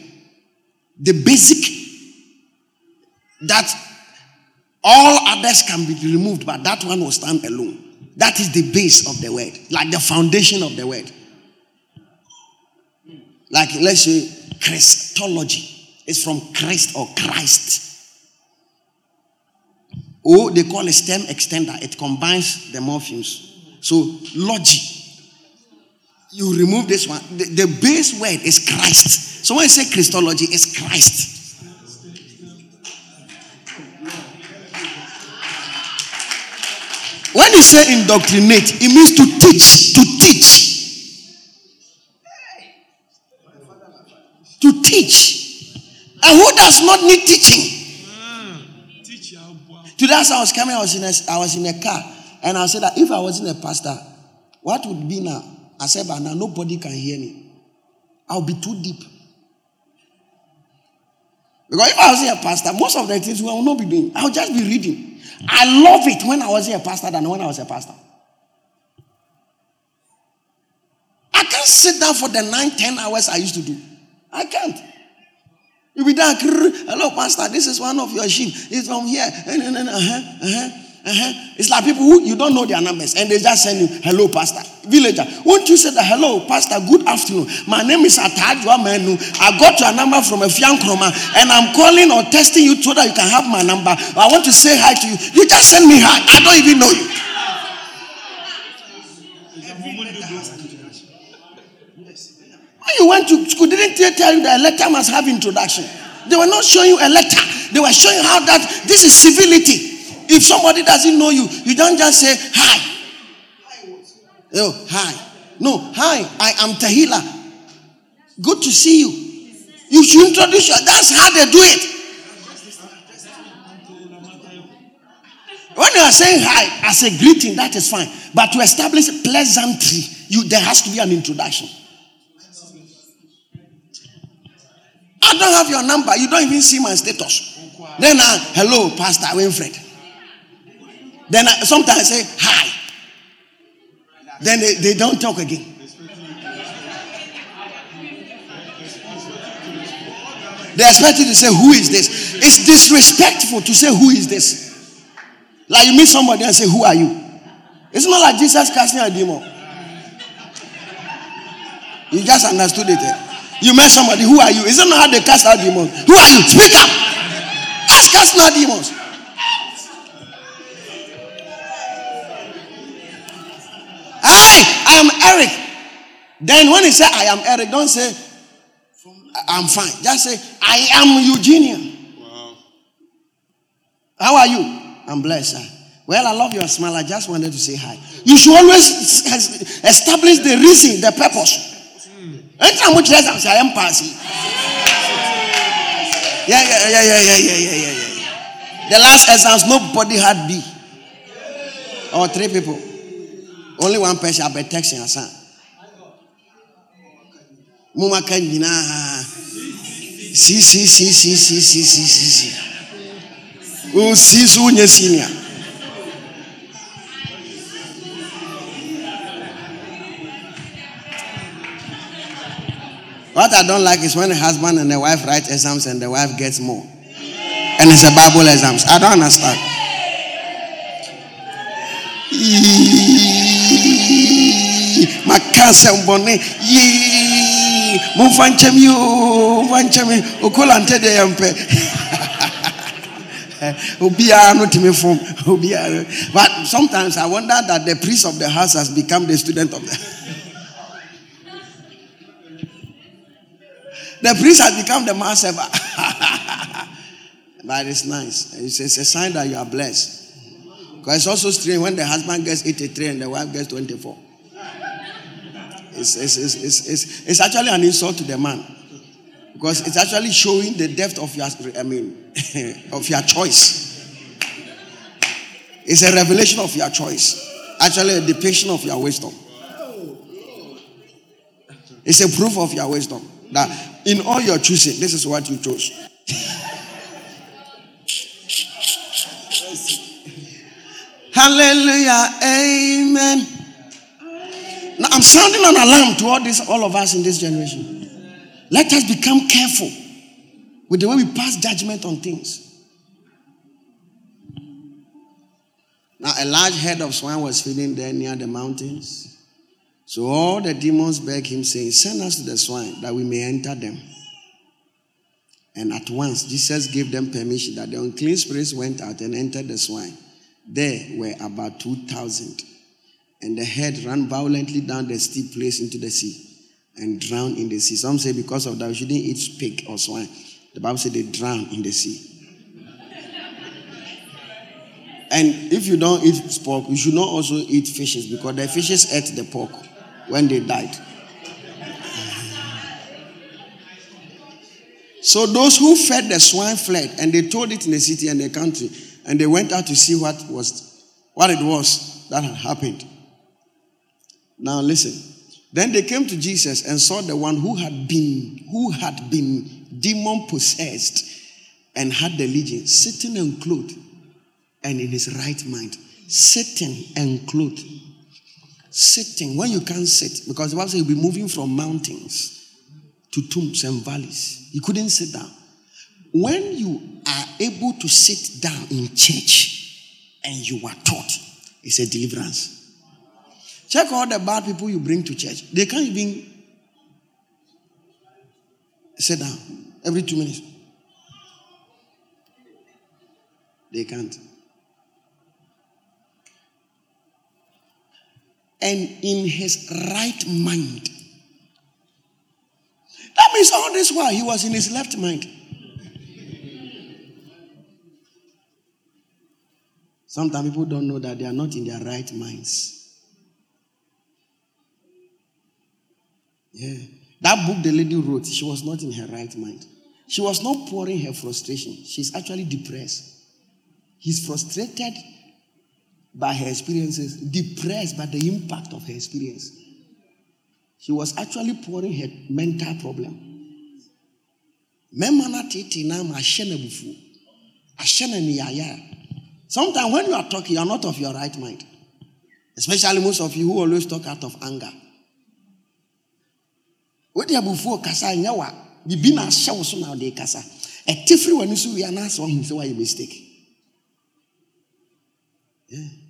the basic that all others can be removed, but that one will stand alone. That is the base of the word, like the foundation of the word. Like let's say Christology is from Christ or Christ. Or they call a stem extender. It combines the morphemes. So logic. You remove this one. The, the base word is Christ. So when you say Christology, it's Christ. When you say indoctrinate, it means to teach, to teach. To teach. And who does not need teaching? Today, as I was coming, I was in a, I was in a car, and I said that if I wasn't a pastor, what would be now? I said, but now nobody can hear me. I'll be too deep. Because if I wasn't a pastor, most of the things we will not be doing. I'll just be reading. I love it when I wasn't a pastor than when I was a pastor. I can't sit down for the nine, ten hours I used to do. I can't. You be there, hello, Pastor, this is one of your sheep. It's from here. Uh-huh, uh-huh, uh-huh. It's like people who you don't know their numbers and they just send you, hello, Pastor. Villager, won't you say that, hello, Pastor, good afternoon. My name is Atajwa Menu. I got your number from a Fiankroma and I'm calling or testing you so that you can have my number. I want to say hi to you. You just send me hi. I don't even know you. You went to school, didn't they tell you that a letter must have introduction? They were not showing you a letter. They were showing how that this is civility. If somebody doesn't know you, you don't just say hi. Oh, hi. No, hi. I am Tahila. Good to see you. You should introduce you. That's how they do it. When you are saying hi as a greeting, that is fine. But to establish pleasantry, you there has to be an introduction. I don't have your number. You don't even see my status. Then, uh, hello, Pastor Winfred. Then I, sometimes I say hi. Then they, they don't talk again. They expect you to say, Who is this? It's disrespectful to say, Who is this? Like you meet somebody and say, Who are you? It's not like Jesus casting a demon. You just understood it. Eh? You met somebody, who are you? Is it not how they cast out demons? Who are you? Speak up. Ask casting out demons. Hey, I am Eric. Then when he say I am Eric, don't say I'm fine. Just say I am Eugenia. Wow. How are you? I'm blessed. Sir. Well, I love your smile. I just wanted to say hi. You should always establish the reason, the purpose. Anytime we tell them, I am passing. Yeah, yeah, yeah, yeah, yeah, yeah, yeah, yeah. The last exams, nobody had B. Or three people. Only one person have been texting us. Muma kanjina. Si, si, si, si, si, si, si, si, si. Oh, si, su, nye senior. What I don't like is when a husband and a wife write exams and the wife gets more. And it's a Bible exams. I don't understand. Mbone yee mumfa nkyɛm yi o mumfa nkyɛm no but sometimes I wonder that the priest of the house has become the student of the The priest has become the man server. but it's nice. It's, it's, a sign that you are blessed. Because it's also strange when the husband gets 83 and the wife gets 24. It's, it's, it's, it's, it's, it's actually an insult to the man. Because it's actually showing the depth of your, I mean, of your choice. It's a revelation of your choice. Actually, a depiction of your wisdom. It's a proof of your wisdom. That in all your choosing, this is what you chose. Hallelujah. Amen. Now I'm sounding an alarm to all this, all of us in this generation. Let us become careful with the way we pass judgment on things. Now, a large herd of swine was feeding there near the mountains. So all the demons begged him, saying, Send us to the swine that we may enter them. And at once Jesus gave them permission that the unclean spirits went out and entered the swine. There were about 2,000. And the herd ran violently down the steep place into the sea and drowned in the sea. Some say because of that, we shouldn't eat pig or swine. The Bible said they drowned in the sea. And if you don't eat pork, you should not also eat fishes because the fishes ate the pork when they died. So those who fed the swine fled, and they told it in the city and the country, and they went out to see what was what it was that had happened. Now listen. Then they came to Jesus and saw the one who had been who had been demon possessed and had the legion sitting and clothed and in his right mind, sitting and clothed Sitting, when you can't sit, because the Bible says you'll be moving from mountains to tombs and valleys. You couldn't sit down. When you are able to sit down in church and you are taught, it's a deliverance. Check all the bad people you bring to church. They can't even sit down every two minutes. They can't. And in his right mind. That means all this while he was in his left mind. Sometimes people don't know that they are not in their right minds. Yeah. That book the lady wrote, she was not in her right mind. She was not pouring her frustration. She's actually depressed. He's frustrated by her experiences, depressed by the impact of her experience. She was actually pouring her mental problem. Sometimes when you are talking, you are not of your right mind. Especially most of you who always talk out of anger. What you before kasa nyawa, bibi na ahyɛ wo so na ɔde kasa. Ɛte firi w'ani so wie anaasɛ ɔhu sɛ wayɛ mistake. Yeah.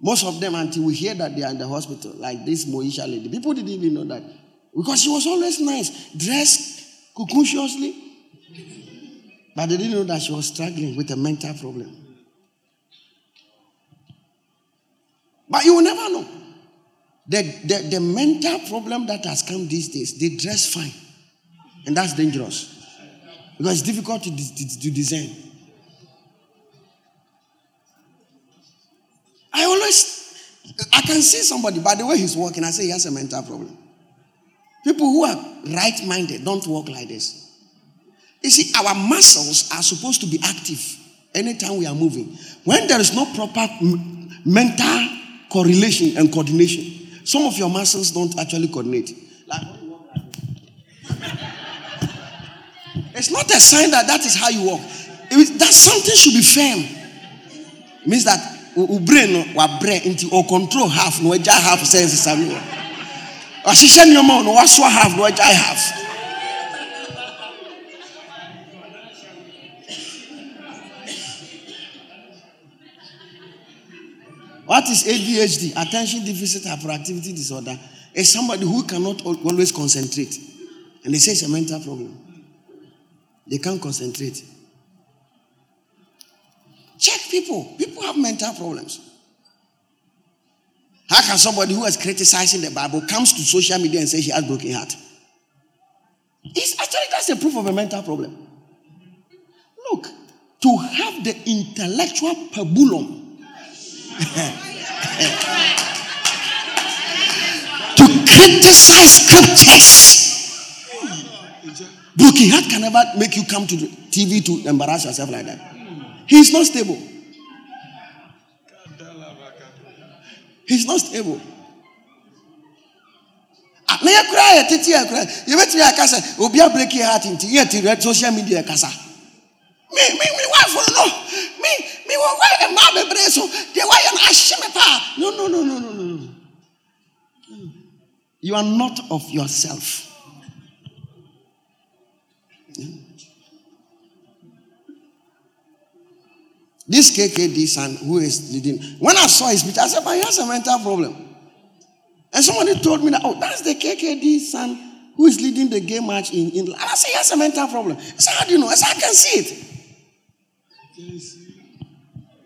Most of them, until we hear that they are in the hospital, like this Moisha lady, people didn't even know that. Because she was always nice, dressed coquettously. But they didn't know that she was struggling with a mental problem. But you will never know. The, the, the mental problem that has come these days, they dress fine. And that's dangerous. Because it's difficult to, to, to discern. I always, I can see somebody, by the way he's walking, I say he has a mental problem. People who are right minded don't walk like this. You see, our muscles are supposed to be active anytime we are moving. When there is no proper m- mental correlation and coordination, some of your muscles don't actually coordinate. Like, it's not a sign that that is how you walk. That something should be firm. It means that brain no wabrɛ nti ɔcontrol half na wagya half sɛ nsesa no wɔ wahyehyɛ nneɛma no wasoa half na wagya half What is ADHD? Attention deficit hyperactivity disorder. Is somebody who cannot always concentrate. And they say it's a mental problem. They can't concentrate. Check people. People have mental problems. How can somebody who is criticizing the Bible comes to social media and says he has broken heart? It's actually that's a proof of a mental problem. Look, to have the intellectual pabulum to criticize scriptures. Broken heart can never make you come to the TV to embarrass yourself like that. He's not stable. He's not stable. Ah, na yɛ kura yɛ tete yɛ kura. Yɛbɛtumi aka sɛ obi abreki heart nti yɛ ti rɛ social media kasa. Me me me wafo no. Me me wɔ wɔ mmaa bebree so. Deɛ wayɛ no ahyɛ me paa no no no no no no. You are not of yourself. This KKD son who is leading, when I saw his picture, I said, but he has a mental problem. And somebody told me that, oh, that's the KKD son who is leading the game match in England. And I said, he has a mental problem. I said, how do you know? I said, I can see it.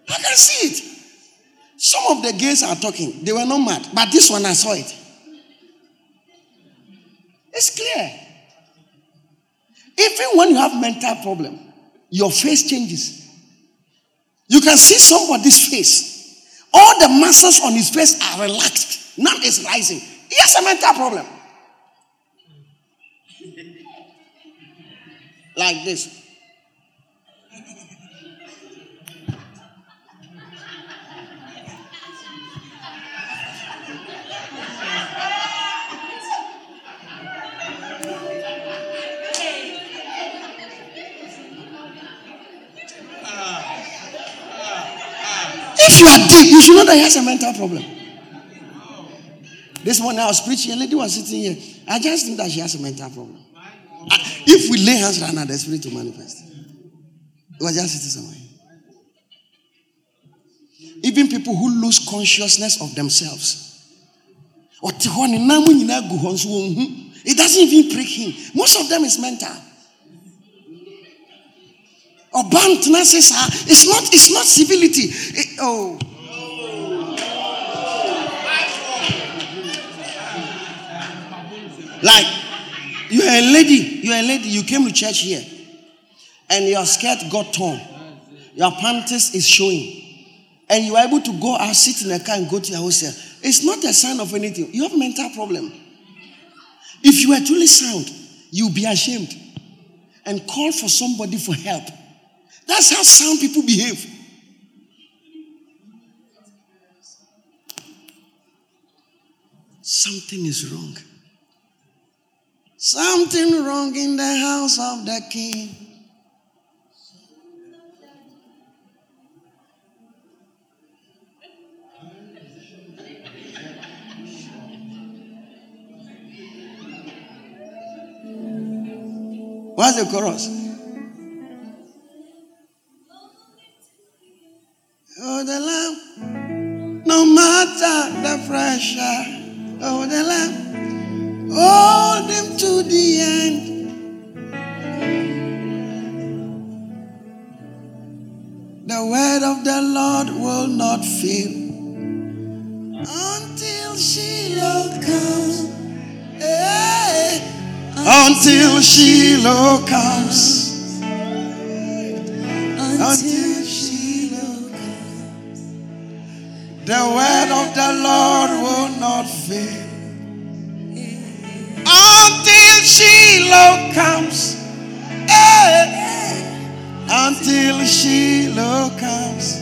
I can see it. Some of the gays are talking. They were not mad. But this one, I saw it. It's clear. Even when you have mental problem, your face changes. You can see somebody's face. All the muscles on his face are relaxed. None is rising. He has a mental problem. like this. You are deep, you should know that he has a mental problem. This morning I was preaching, a lady was sitting here. I just think that she has a mental problem. If we lay hands right now, the spirit will manifest. It was just sitting somewhere. Even people who lose consciousness of themselves. Hmm. It doesn't even prick him. Most of them is mental. Uh, it's not, it's not civility. It, oh. Like, you're a lady, you're a lady, you came to church here, and your skirt got torn, your panties is showing, and you are able to go out, sit in a car, and go to your house. It's not a sign of anything. You have mental problem. If you are truly sound, you'll be ashamed and call for somebody for help. That's how sound people behave. Something is wrong. Something wrong in the house of the king. What's the chorus? Oh, the lamb, no matter the pressure. Oh, the lamb. Hold him to the end. The word of the Lord will not fail until Shiloh comes. Hey. Until Shiloh comes. Until The word of the Lord will not fail until Shiloh comes. Hey. Until Shiloh comes.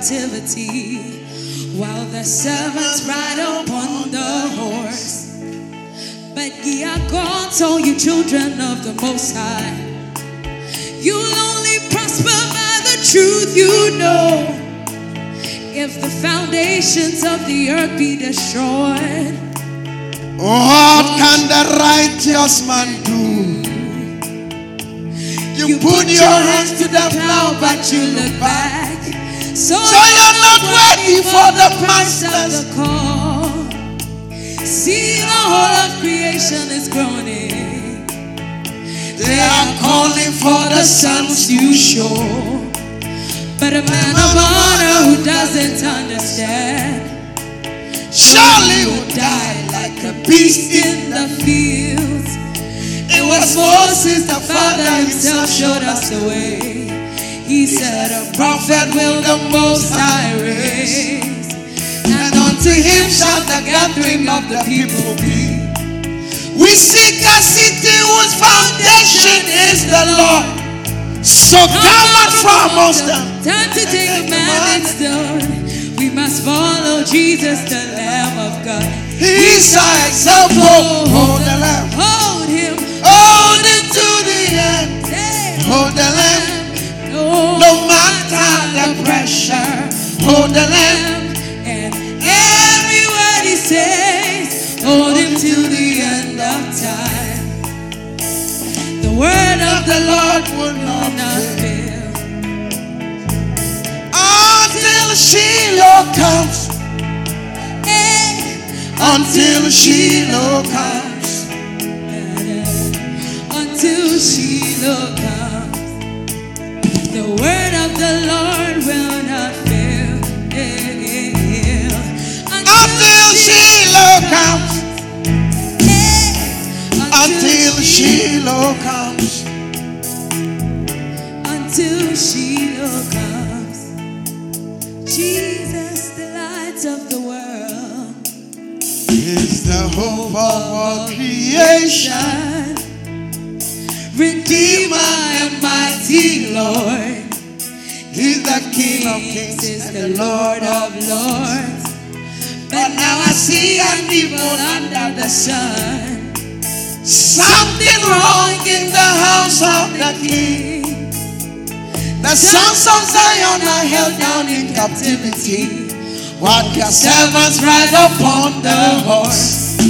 Captivity, while the servants ride upon the horse. But ye are gone, all you children of the Most High. You'll only prosper by the truth you know if the foundations of the earth be destroyed. What can the righteous man do? You, you put, put your hands to the plow, but you look back. So, so you're not ready for the master's call. See, the whole of creation is groaning. They are calling for the sons you show. But a man of honor who doesn't understand surely will die like a beast in the fields. It was Moses, the Father himself showed us the way. He said, A prophet will the Most High raise, and unto him shall the gathering of the people be. We seek a city whose foundation is the Lord. So come out from amongst them. Time to take a man it's done. We must follow Jesus, the Lamb of God. He's our example. Hold the Lamb. Hold him. Hold him to the end. Hold the Lamb. No matter the pressure. Hold the Lamb. And every he says, hold him to the end of time The word of the Lord will not fail. Until Shiloh comes. Eh, until Shiloh comes. Eh, until Shiloh comes. The word of the Lord will not fail. Until Shiloh comes until Shiloh comes. until Shiloh comes. Jesus, the light of the world, is the hope of all creation. Redeemer and mighty Lord. He's the King of kings and the Lord of lords. But now I see an evil under the sun. Something wrong in the house of the King. The sons of Zion are held down in captivity, while your servants ride upon the horse.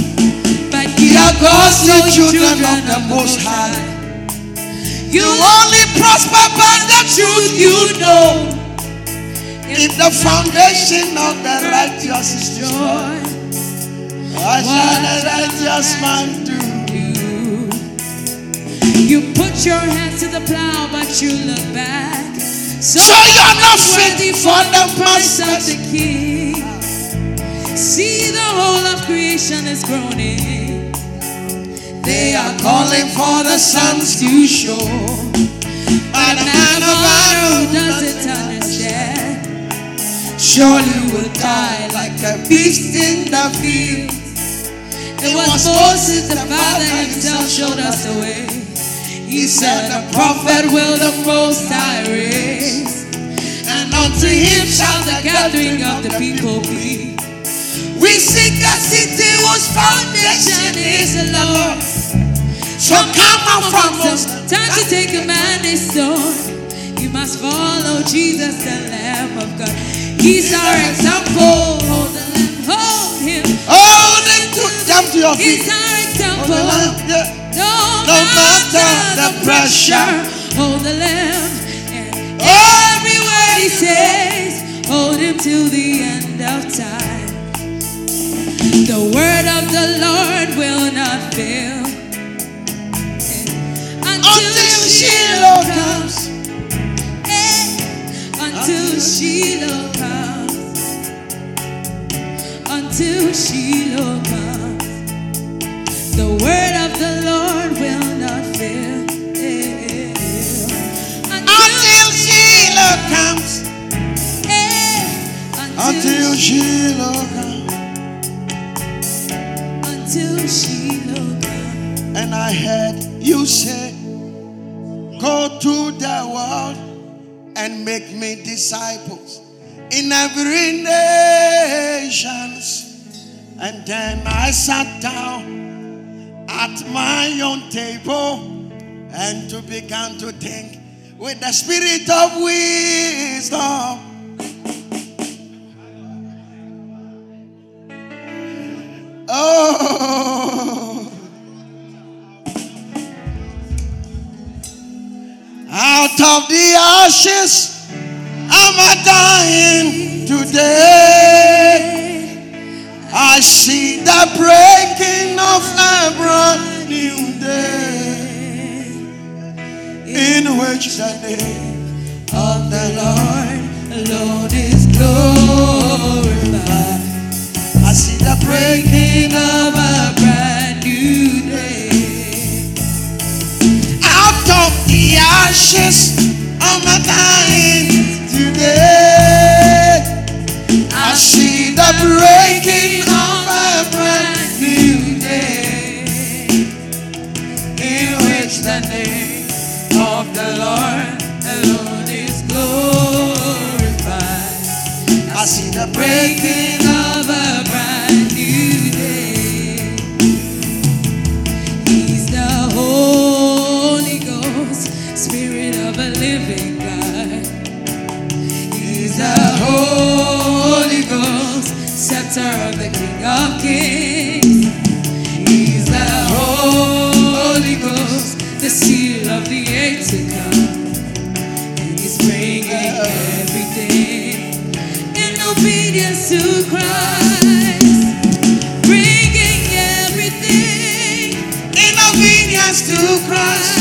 But Ye are God's the children of the Most High. You only prosper by the truth you know. If the foundation of the righteous is destroyed, what shall the righteous man do? You put your hands to the plow, but you look back. So you're not ready for the Christ of the King. See, the whole of creation is groaning. They are calling for the sons to show. But honor doesn't understand. surely will die like a beast in the field. It was Moses, the Father himself showed us the way. He said, The prophet will the Most High raise. and unto him shall The gathering of the people be. We seek a city whose foundation is the Lord. So come out from us. Time to take a man is stone. You must follow Jesus, the Lamb of God. He's our example. Hold the Lamb, hold him. Hold him to jump to your He's feet. our Hold the example. No, matter the pressure, hold the Lamb. And every word he says, hold him till the end of time. The word of the Lord will not fail. Until Shiloh Shiloh comes. comes. Eh, Until Shiloh comes. Until Shiloh comes. The word of the Lord will not fail. Eh, Until Shiloh comes. eh, Until Shiloh comes. until Shiloh comes. And I heard you say, Go to the world and make me disciples in every nations. And then I sat down at my own table and to began to think with the spirit of wisdom. Of the ashes, I'm a dying today. I see the breaking of a brand new day in which the name of the Lord Lord is glorified. I see the breaking of a brand ashes. I'm a dying today. I see the breaking of a brand new day in which the name of the Lord alone is glorified. I see the Breaking of a of the King of Kings. He's the Holy Ghost, the seal of the age to come. And he's bringing everything in obedience to Christ. Bringing everything in obedience to. Christ.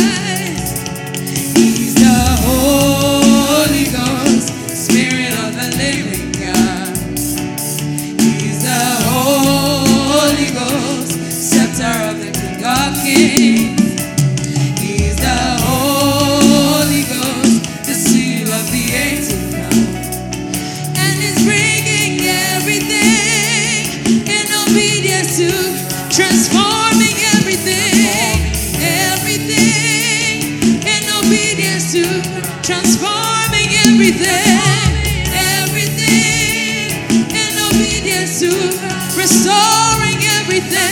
everything, everything in obedience to restoring everything.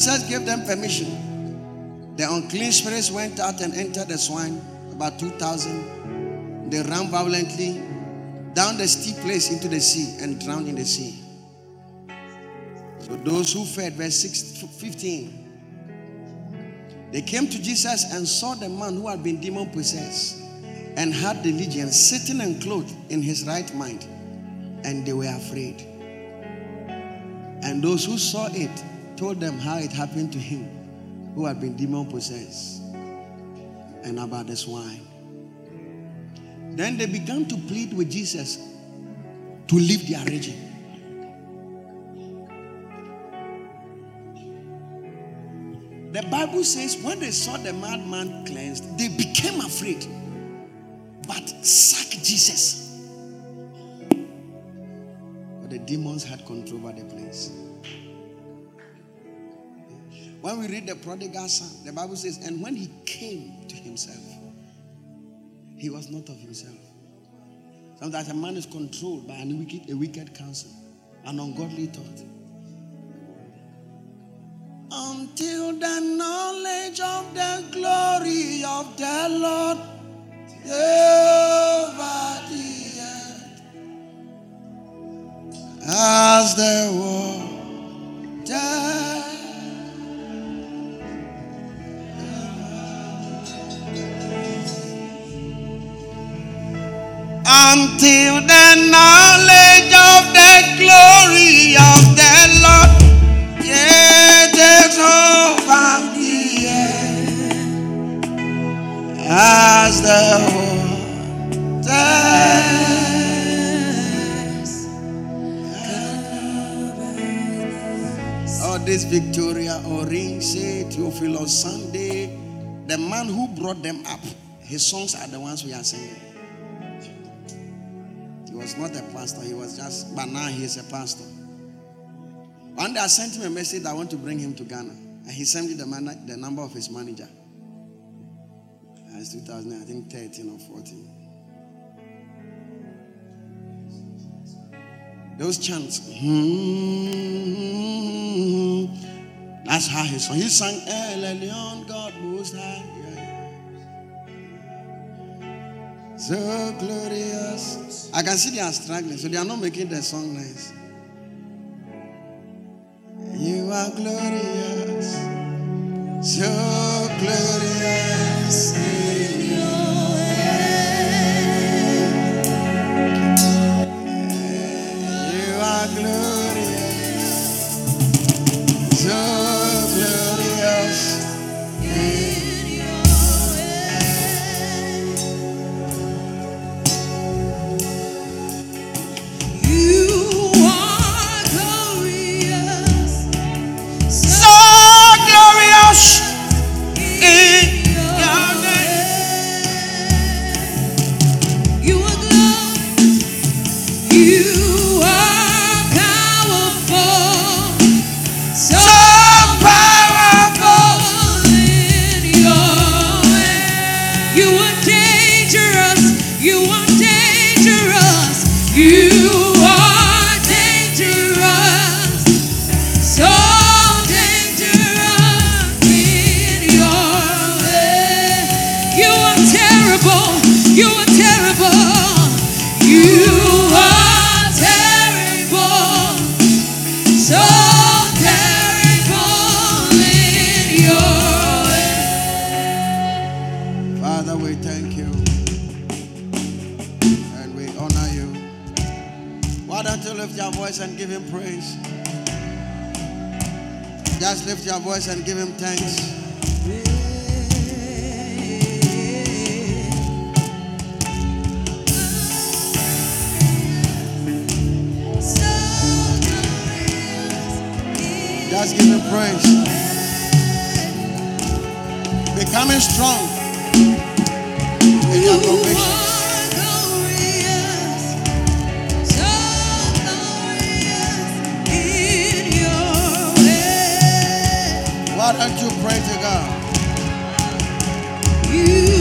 Jesus gave them permission. The unclean spirits went out and entered the swine, about 2,000. They ran violently down the steep place into the sea and drowned in the sea. So those who fed, verse 6, 15. They came to Jesus and saw the man who had been demon possessed and had the legion sitting and clothed in his right mind, and they were afraid. And those who saw it told them how it happened to him who had been demon possessed and about the swine. Then they began to plead with Jesus to leave their region. The Bible says when they saw the madman cleansed, they became afraid, but sacked Jesus. But the demons had control over the place. When we read the prodigal son, the Bible says, and when he came to himself, he was not of himself. Sometimes a man is controlled by wicked, a wicked counsel, an ungodly thought until the knowledge of the glory of the Lord over the earth as the water. Until the knowledge of the glory of the Lord, yeah, takes over the earth as the waters. Oh, this Victoria Orenze Theophilus Sunday, the man who brought them up, his songs are the ones we are singing. Was not a pastor, he was just, but now he is a pastor. One day I sent him a message I want to bring him to Ghana. And he sent me the, man, the number of his manager. Uh, it's 2000, I think 13 or 14. Those chants. hmm, hmm, hmm, hmm That's how he sang. He sang El God Most High. So glorious. I can see they are struggling, so they are not making the song nice. You are glorious, so glorious in voice and give him praise? Just lift your voice and give him thanks. Just give him praise. Becoming strong in your conviction. You pray to God? You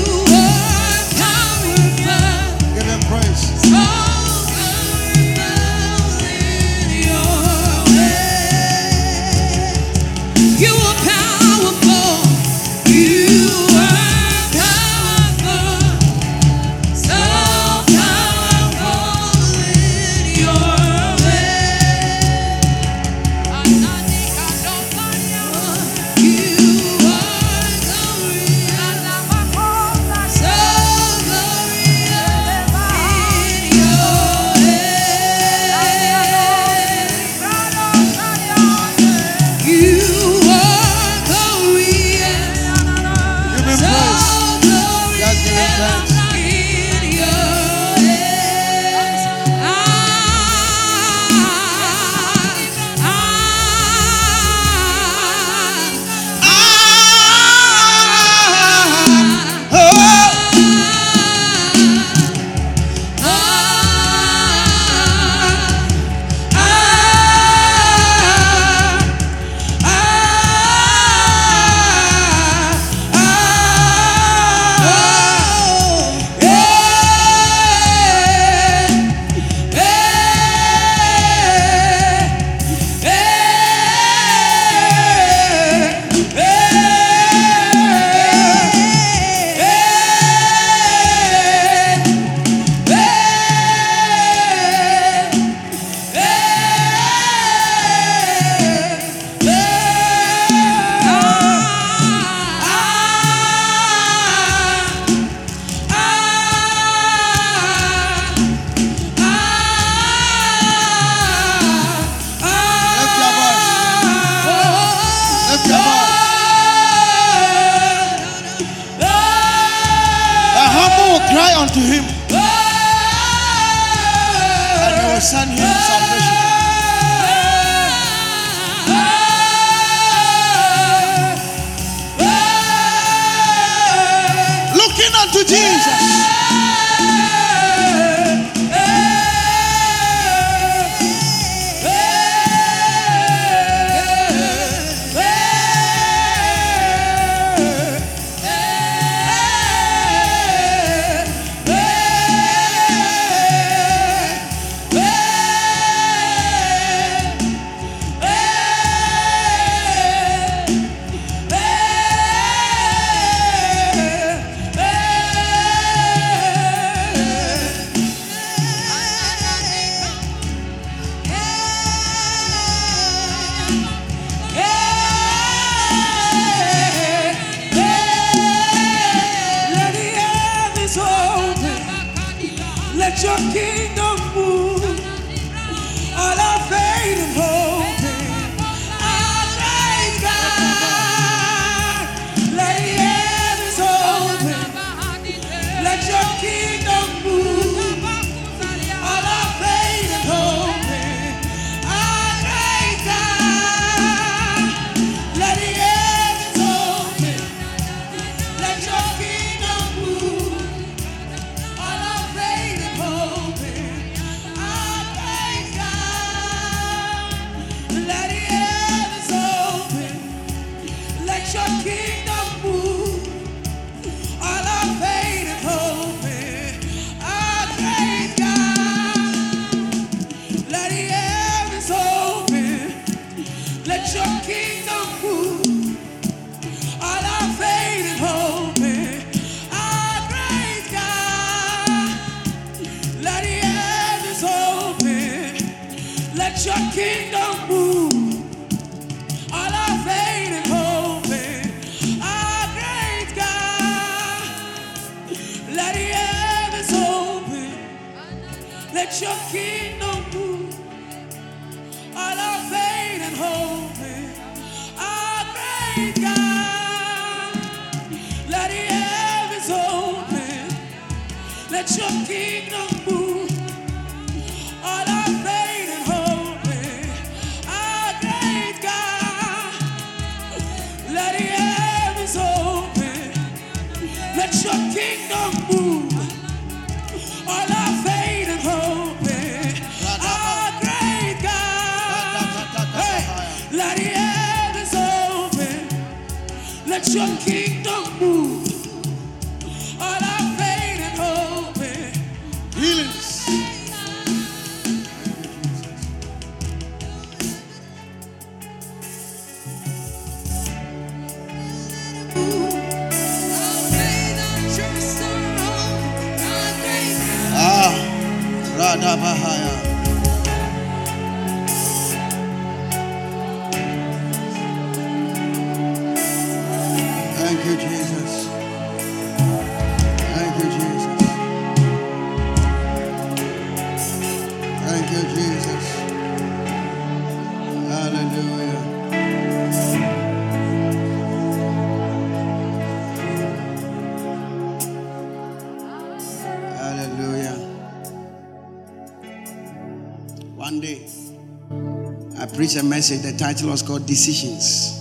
preached a message. The title was called Decisions.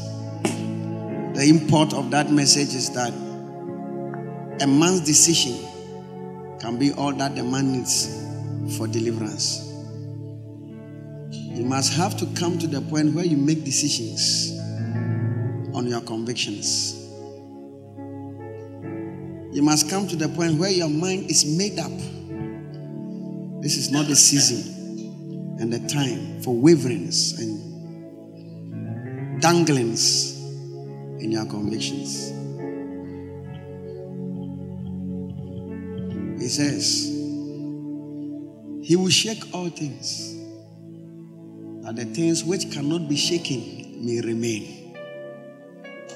The import of that message is that a man's decision can be all that the man needs for deliverance. You must have to come to the point where you make decisions on your convictions. You must come to the point where your mind is made up. This is not the season and the time for waverings and danglings in your convictions. He says, He will shake all things, that the things which cannot be shaken may remain.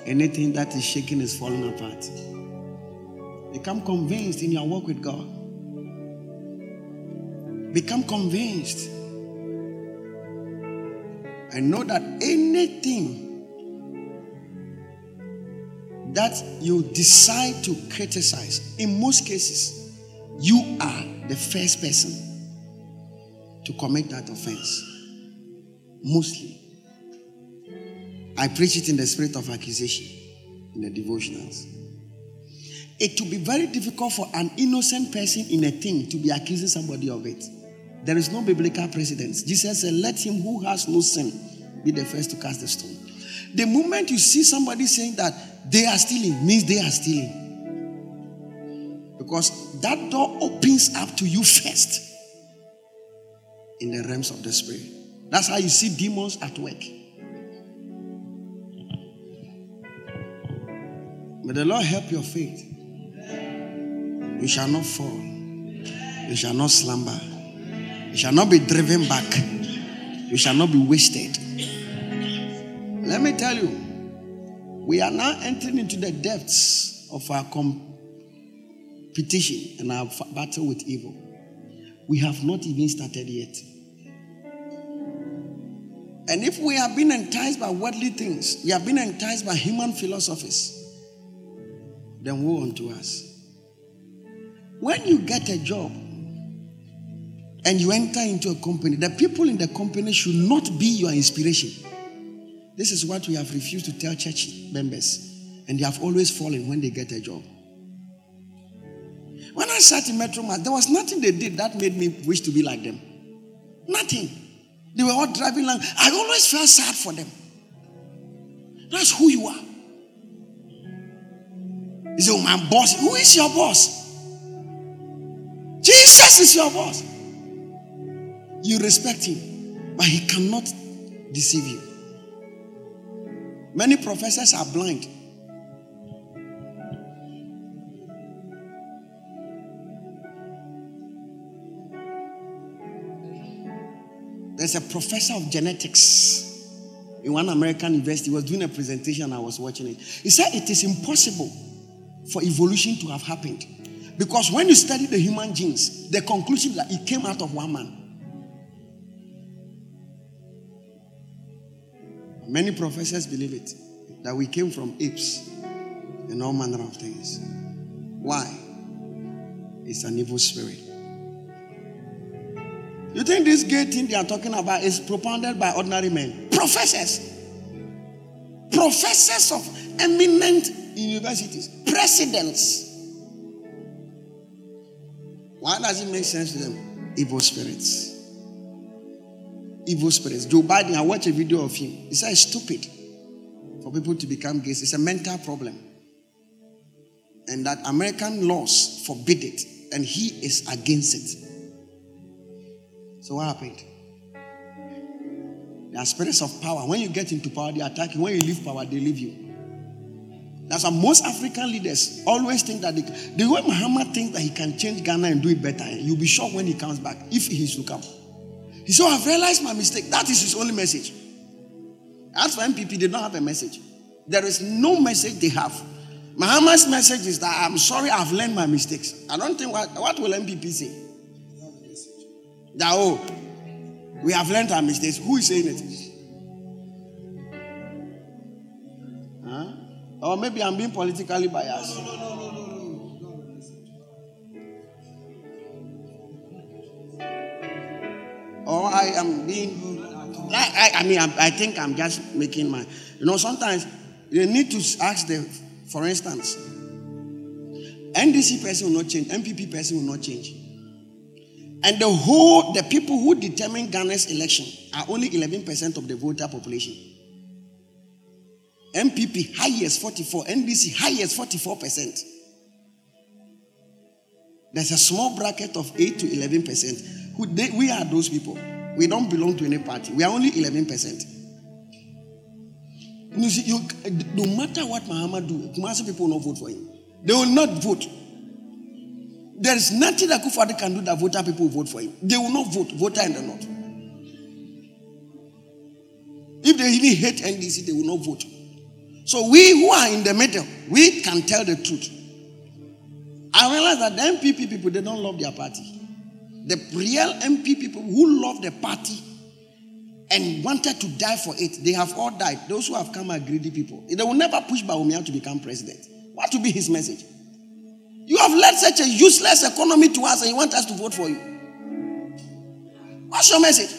Anything that is shaken is falling apart. Become convinced in your walk with God. Become convinced. And know that anything that you decide to criticize, in most cases, you are the first person to commit that offense. Mostly. I preach it in the spirit of accusation in the devotionals. It will be very difficult for an innocent person in a thing to be accusing somebody of it. There is no biblical precedence. Jesus said, Let him who has no sin be the first to cast the stone. The moment you see somebody saying that they are stealing, means they are stealing. Because that door opens up to you first in the realms of the spirit. That's how you see demons at work. May the Lord help your faith. You shall not fall. You shall not slumber. You shall not be driven back. You shall not be wasted. Let me tell you, we are now entering into the depths of our competition and our battle with evil. We have not even started yet. And if we have been enticed by worldly things, we have been enticed by human philosophies, then woe unto us. When you get a job and you enter into a company, the people in the company should not be your inspiration. This is what we have refused to tell church members, and they have always fallen when they get a job. When I sat in Metro Mass, there was nothing they did that made me wish to be like them. Nothing. They were all driving along. I always felt sad for them. That's who you are. You say, oh, my boss. Who is your boss? Jesus is your boss. You respect him, but he cannot deceive you. Many professors are blind. There's a professor of genetics in one American university. He was doing a presentation. I was watching it. He said it is impossible for evolution to have happened Because when you study the human genes, the conclusion that it came out of one man. Many professors believe it that we came from apes and all manner of things. Why? It's an evil spirit. You think this gay thing they are talking about is propounded by ordinary men? Professors. Professors of eminent universities, presidents. Why does it make sense to them? Evil spirits. Evil spirits. Joe Biden, I watched a video of him. He said stupid for people to become gays. It's a mental problem. And that American laws forbid it. And he is against it. So what happened? There are spirits of power. When you get into power, they attack you. When you leave power, they leave you. That's why most African leaders always think that they, the way Mahama thinks that he can change Ghana and do it better, you'll be shocked when he comes back, if he to come. He said, oh, I've realized my mistake. That is his only message. As for NPP, they don't have a message. There is no message they have. Mahama's message is that I'm sorry I've learned my mistakes. I don't think what, what will NPP say? That oh, we have learned our mistakes. Who is saying it? Huh? Or maybe I'm being politically biased. Or I am being. I, I, I mean, I, I think I'm just making my. You know, sometimes you need to ask them, for instance, NDC person will not change, NPP person will not change. And the whole, the people who determine Ghana's election are only 11% of the voter population. NPP highest 44, NDC highest 44%. There's a small bracket of 8 to 11%. Who they, we are those people. We don't belong to any party. We are only 11%. You see, you, no matter what Mahama do, Kumasi people will not vote for him. They will not vote. There is nothing that Kufadi can do that Volta people will vote for him. They will not vote, Volta and the north. If they even hate NDC, they will not vote. So we who are in the middle, we can tell the truth. I realize that the NPP people, they don't love their party. The real MP people who love the party and wanted to die for it, they have all died. Those who have come are greedy people. They will never push Bawumia to become president. What will be his message? You have led such a useless economy to us and you want us to vote for you. What's your message?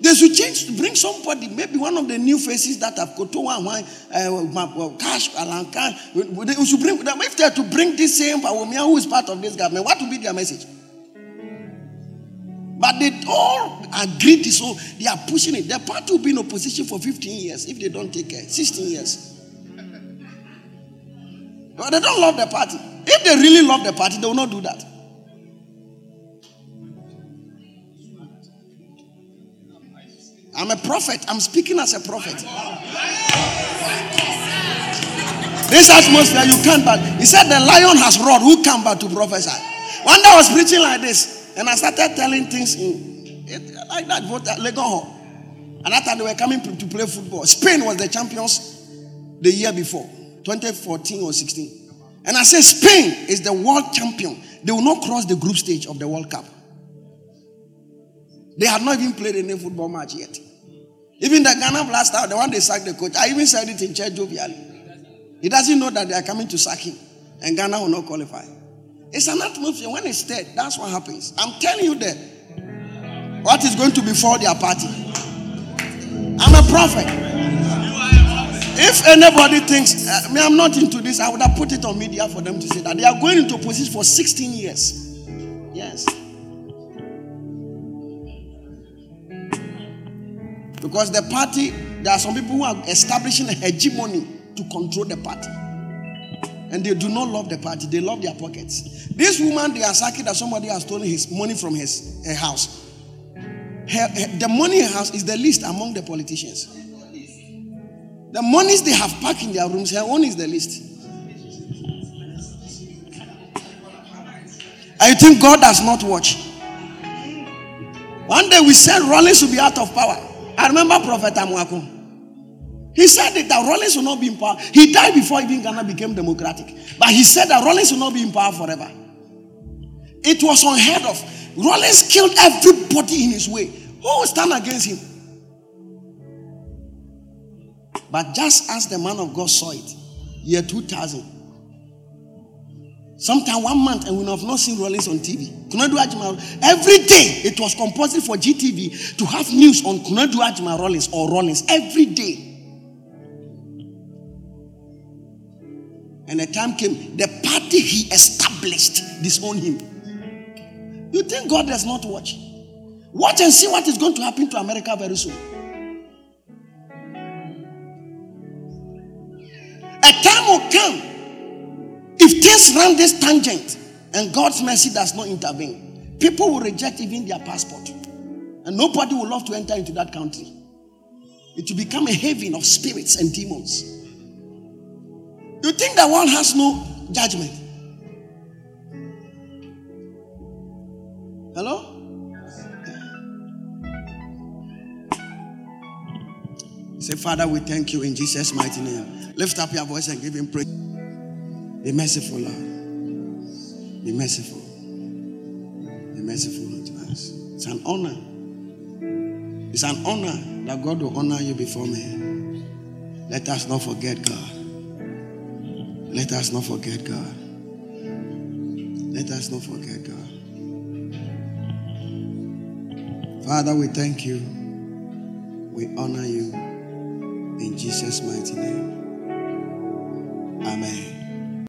They should change to bring somebody, maybe one of the new faces that have Koto one, uh, Cash. They should bring. If they are to bring this same Bawumia who is part of this government, what will be their message? But they all agreed, so they are pushing it. Their party will be in opposition for 15 years if they don't take care. 16 years. But they don't love the party. If they really love the party, they will not do that. I'm a prophet. I'm speaking as a prophet. This atmosphere, you can't but he said the lion has roared. Who come back to prophesy? One day I was preaching like this, and I started telling things in it, like that. At uh, Legon And I thought they were coming to play football. Spain was the champions the year before, 2014 or 16. And I said, Spain is the world champion. They will not cross the group stage of the World Cup. They had not even played any football match yet. Even the Ghana Blaster, the one they sacked the coach, I even said it in church jovially. He doesn't know that they are coming to sack him, and Ghana will not qualify. It's an atmosphere. When it's dead, that's what happens. I'm telling you that what is going to befall their party. I'm a prophet. If anybody thinks, uh, me, I'm not into this, I would have put it on media for them to say that they are going into position for 16 years. Yes. Because the party, there are some people who are establishing a hegemony to control the party. And they do not love the party, they love their pockets. This woman, they are sacking that somebody has stolen his money from his her house. Her, her, the money in her house is the least among the politicians. The monies they have packed in their rooms, her own is the least. I think God does not watch? One day we said Rawlings will be out of power. I remember Prophet Amuako. He said that Rawlings will not be in power. He died before even Ghana became democratic. But he said that Rawlings will not be in power forever. It was unheard of. Rawlings killed everybody in his way. Who will stand against him? But just as the man of God saw it, year 2000, sometime one month, and we have not seen Rawlings on TV. Every day, it was compulsory for GTV to have news on Konadu Agyeman Rawlings or Rawlings every day. And the time came, the party he established disowned him. You think God does not watch? Watch and see what is going to happen to America very soon. A time will come if things run this tangent and God's mercy does not intervene, people will reject even their passport. And nobody will love to enter into that country. It will become a haven of spirits and demons. You think the one has no judgment? Hello? Say, Father, we thank you in Jesus' mighty name. Lift up your voice and give him praise. Be merciful, Lord. Be merciful. Be merciful unto us. It's an honor. It's an honor that God will honor you before me. Let us not forget God. Let us not forget God. Let us not forget God. Father, we thank you. We honor you. In Jesus' mighty name. Amen.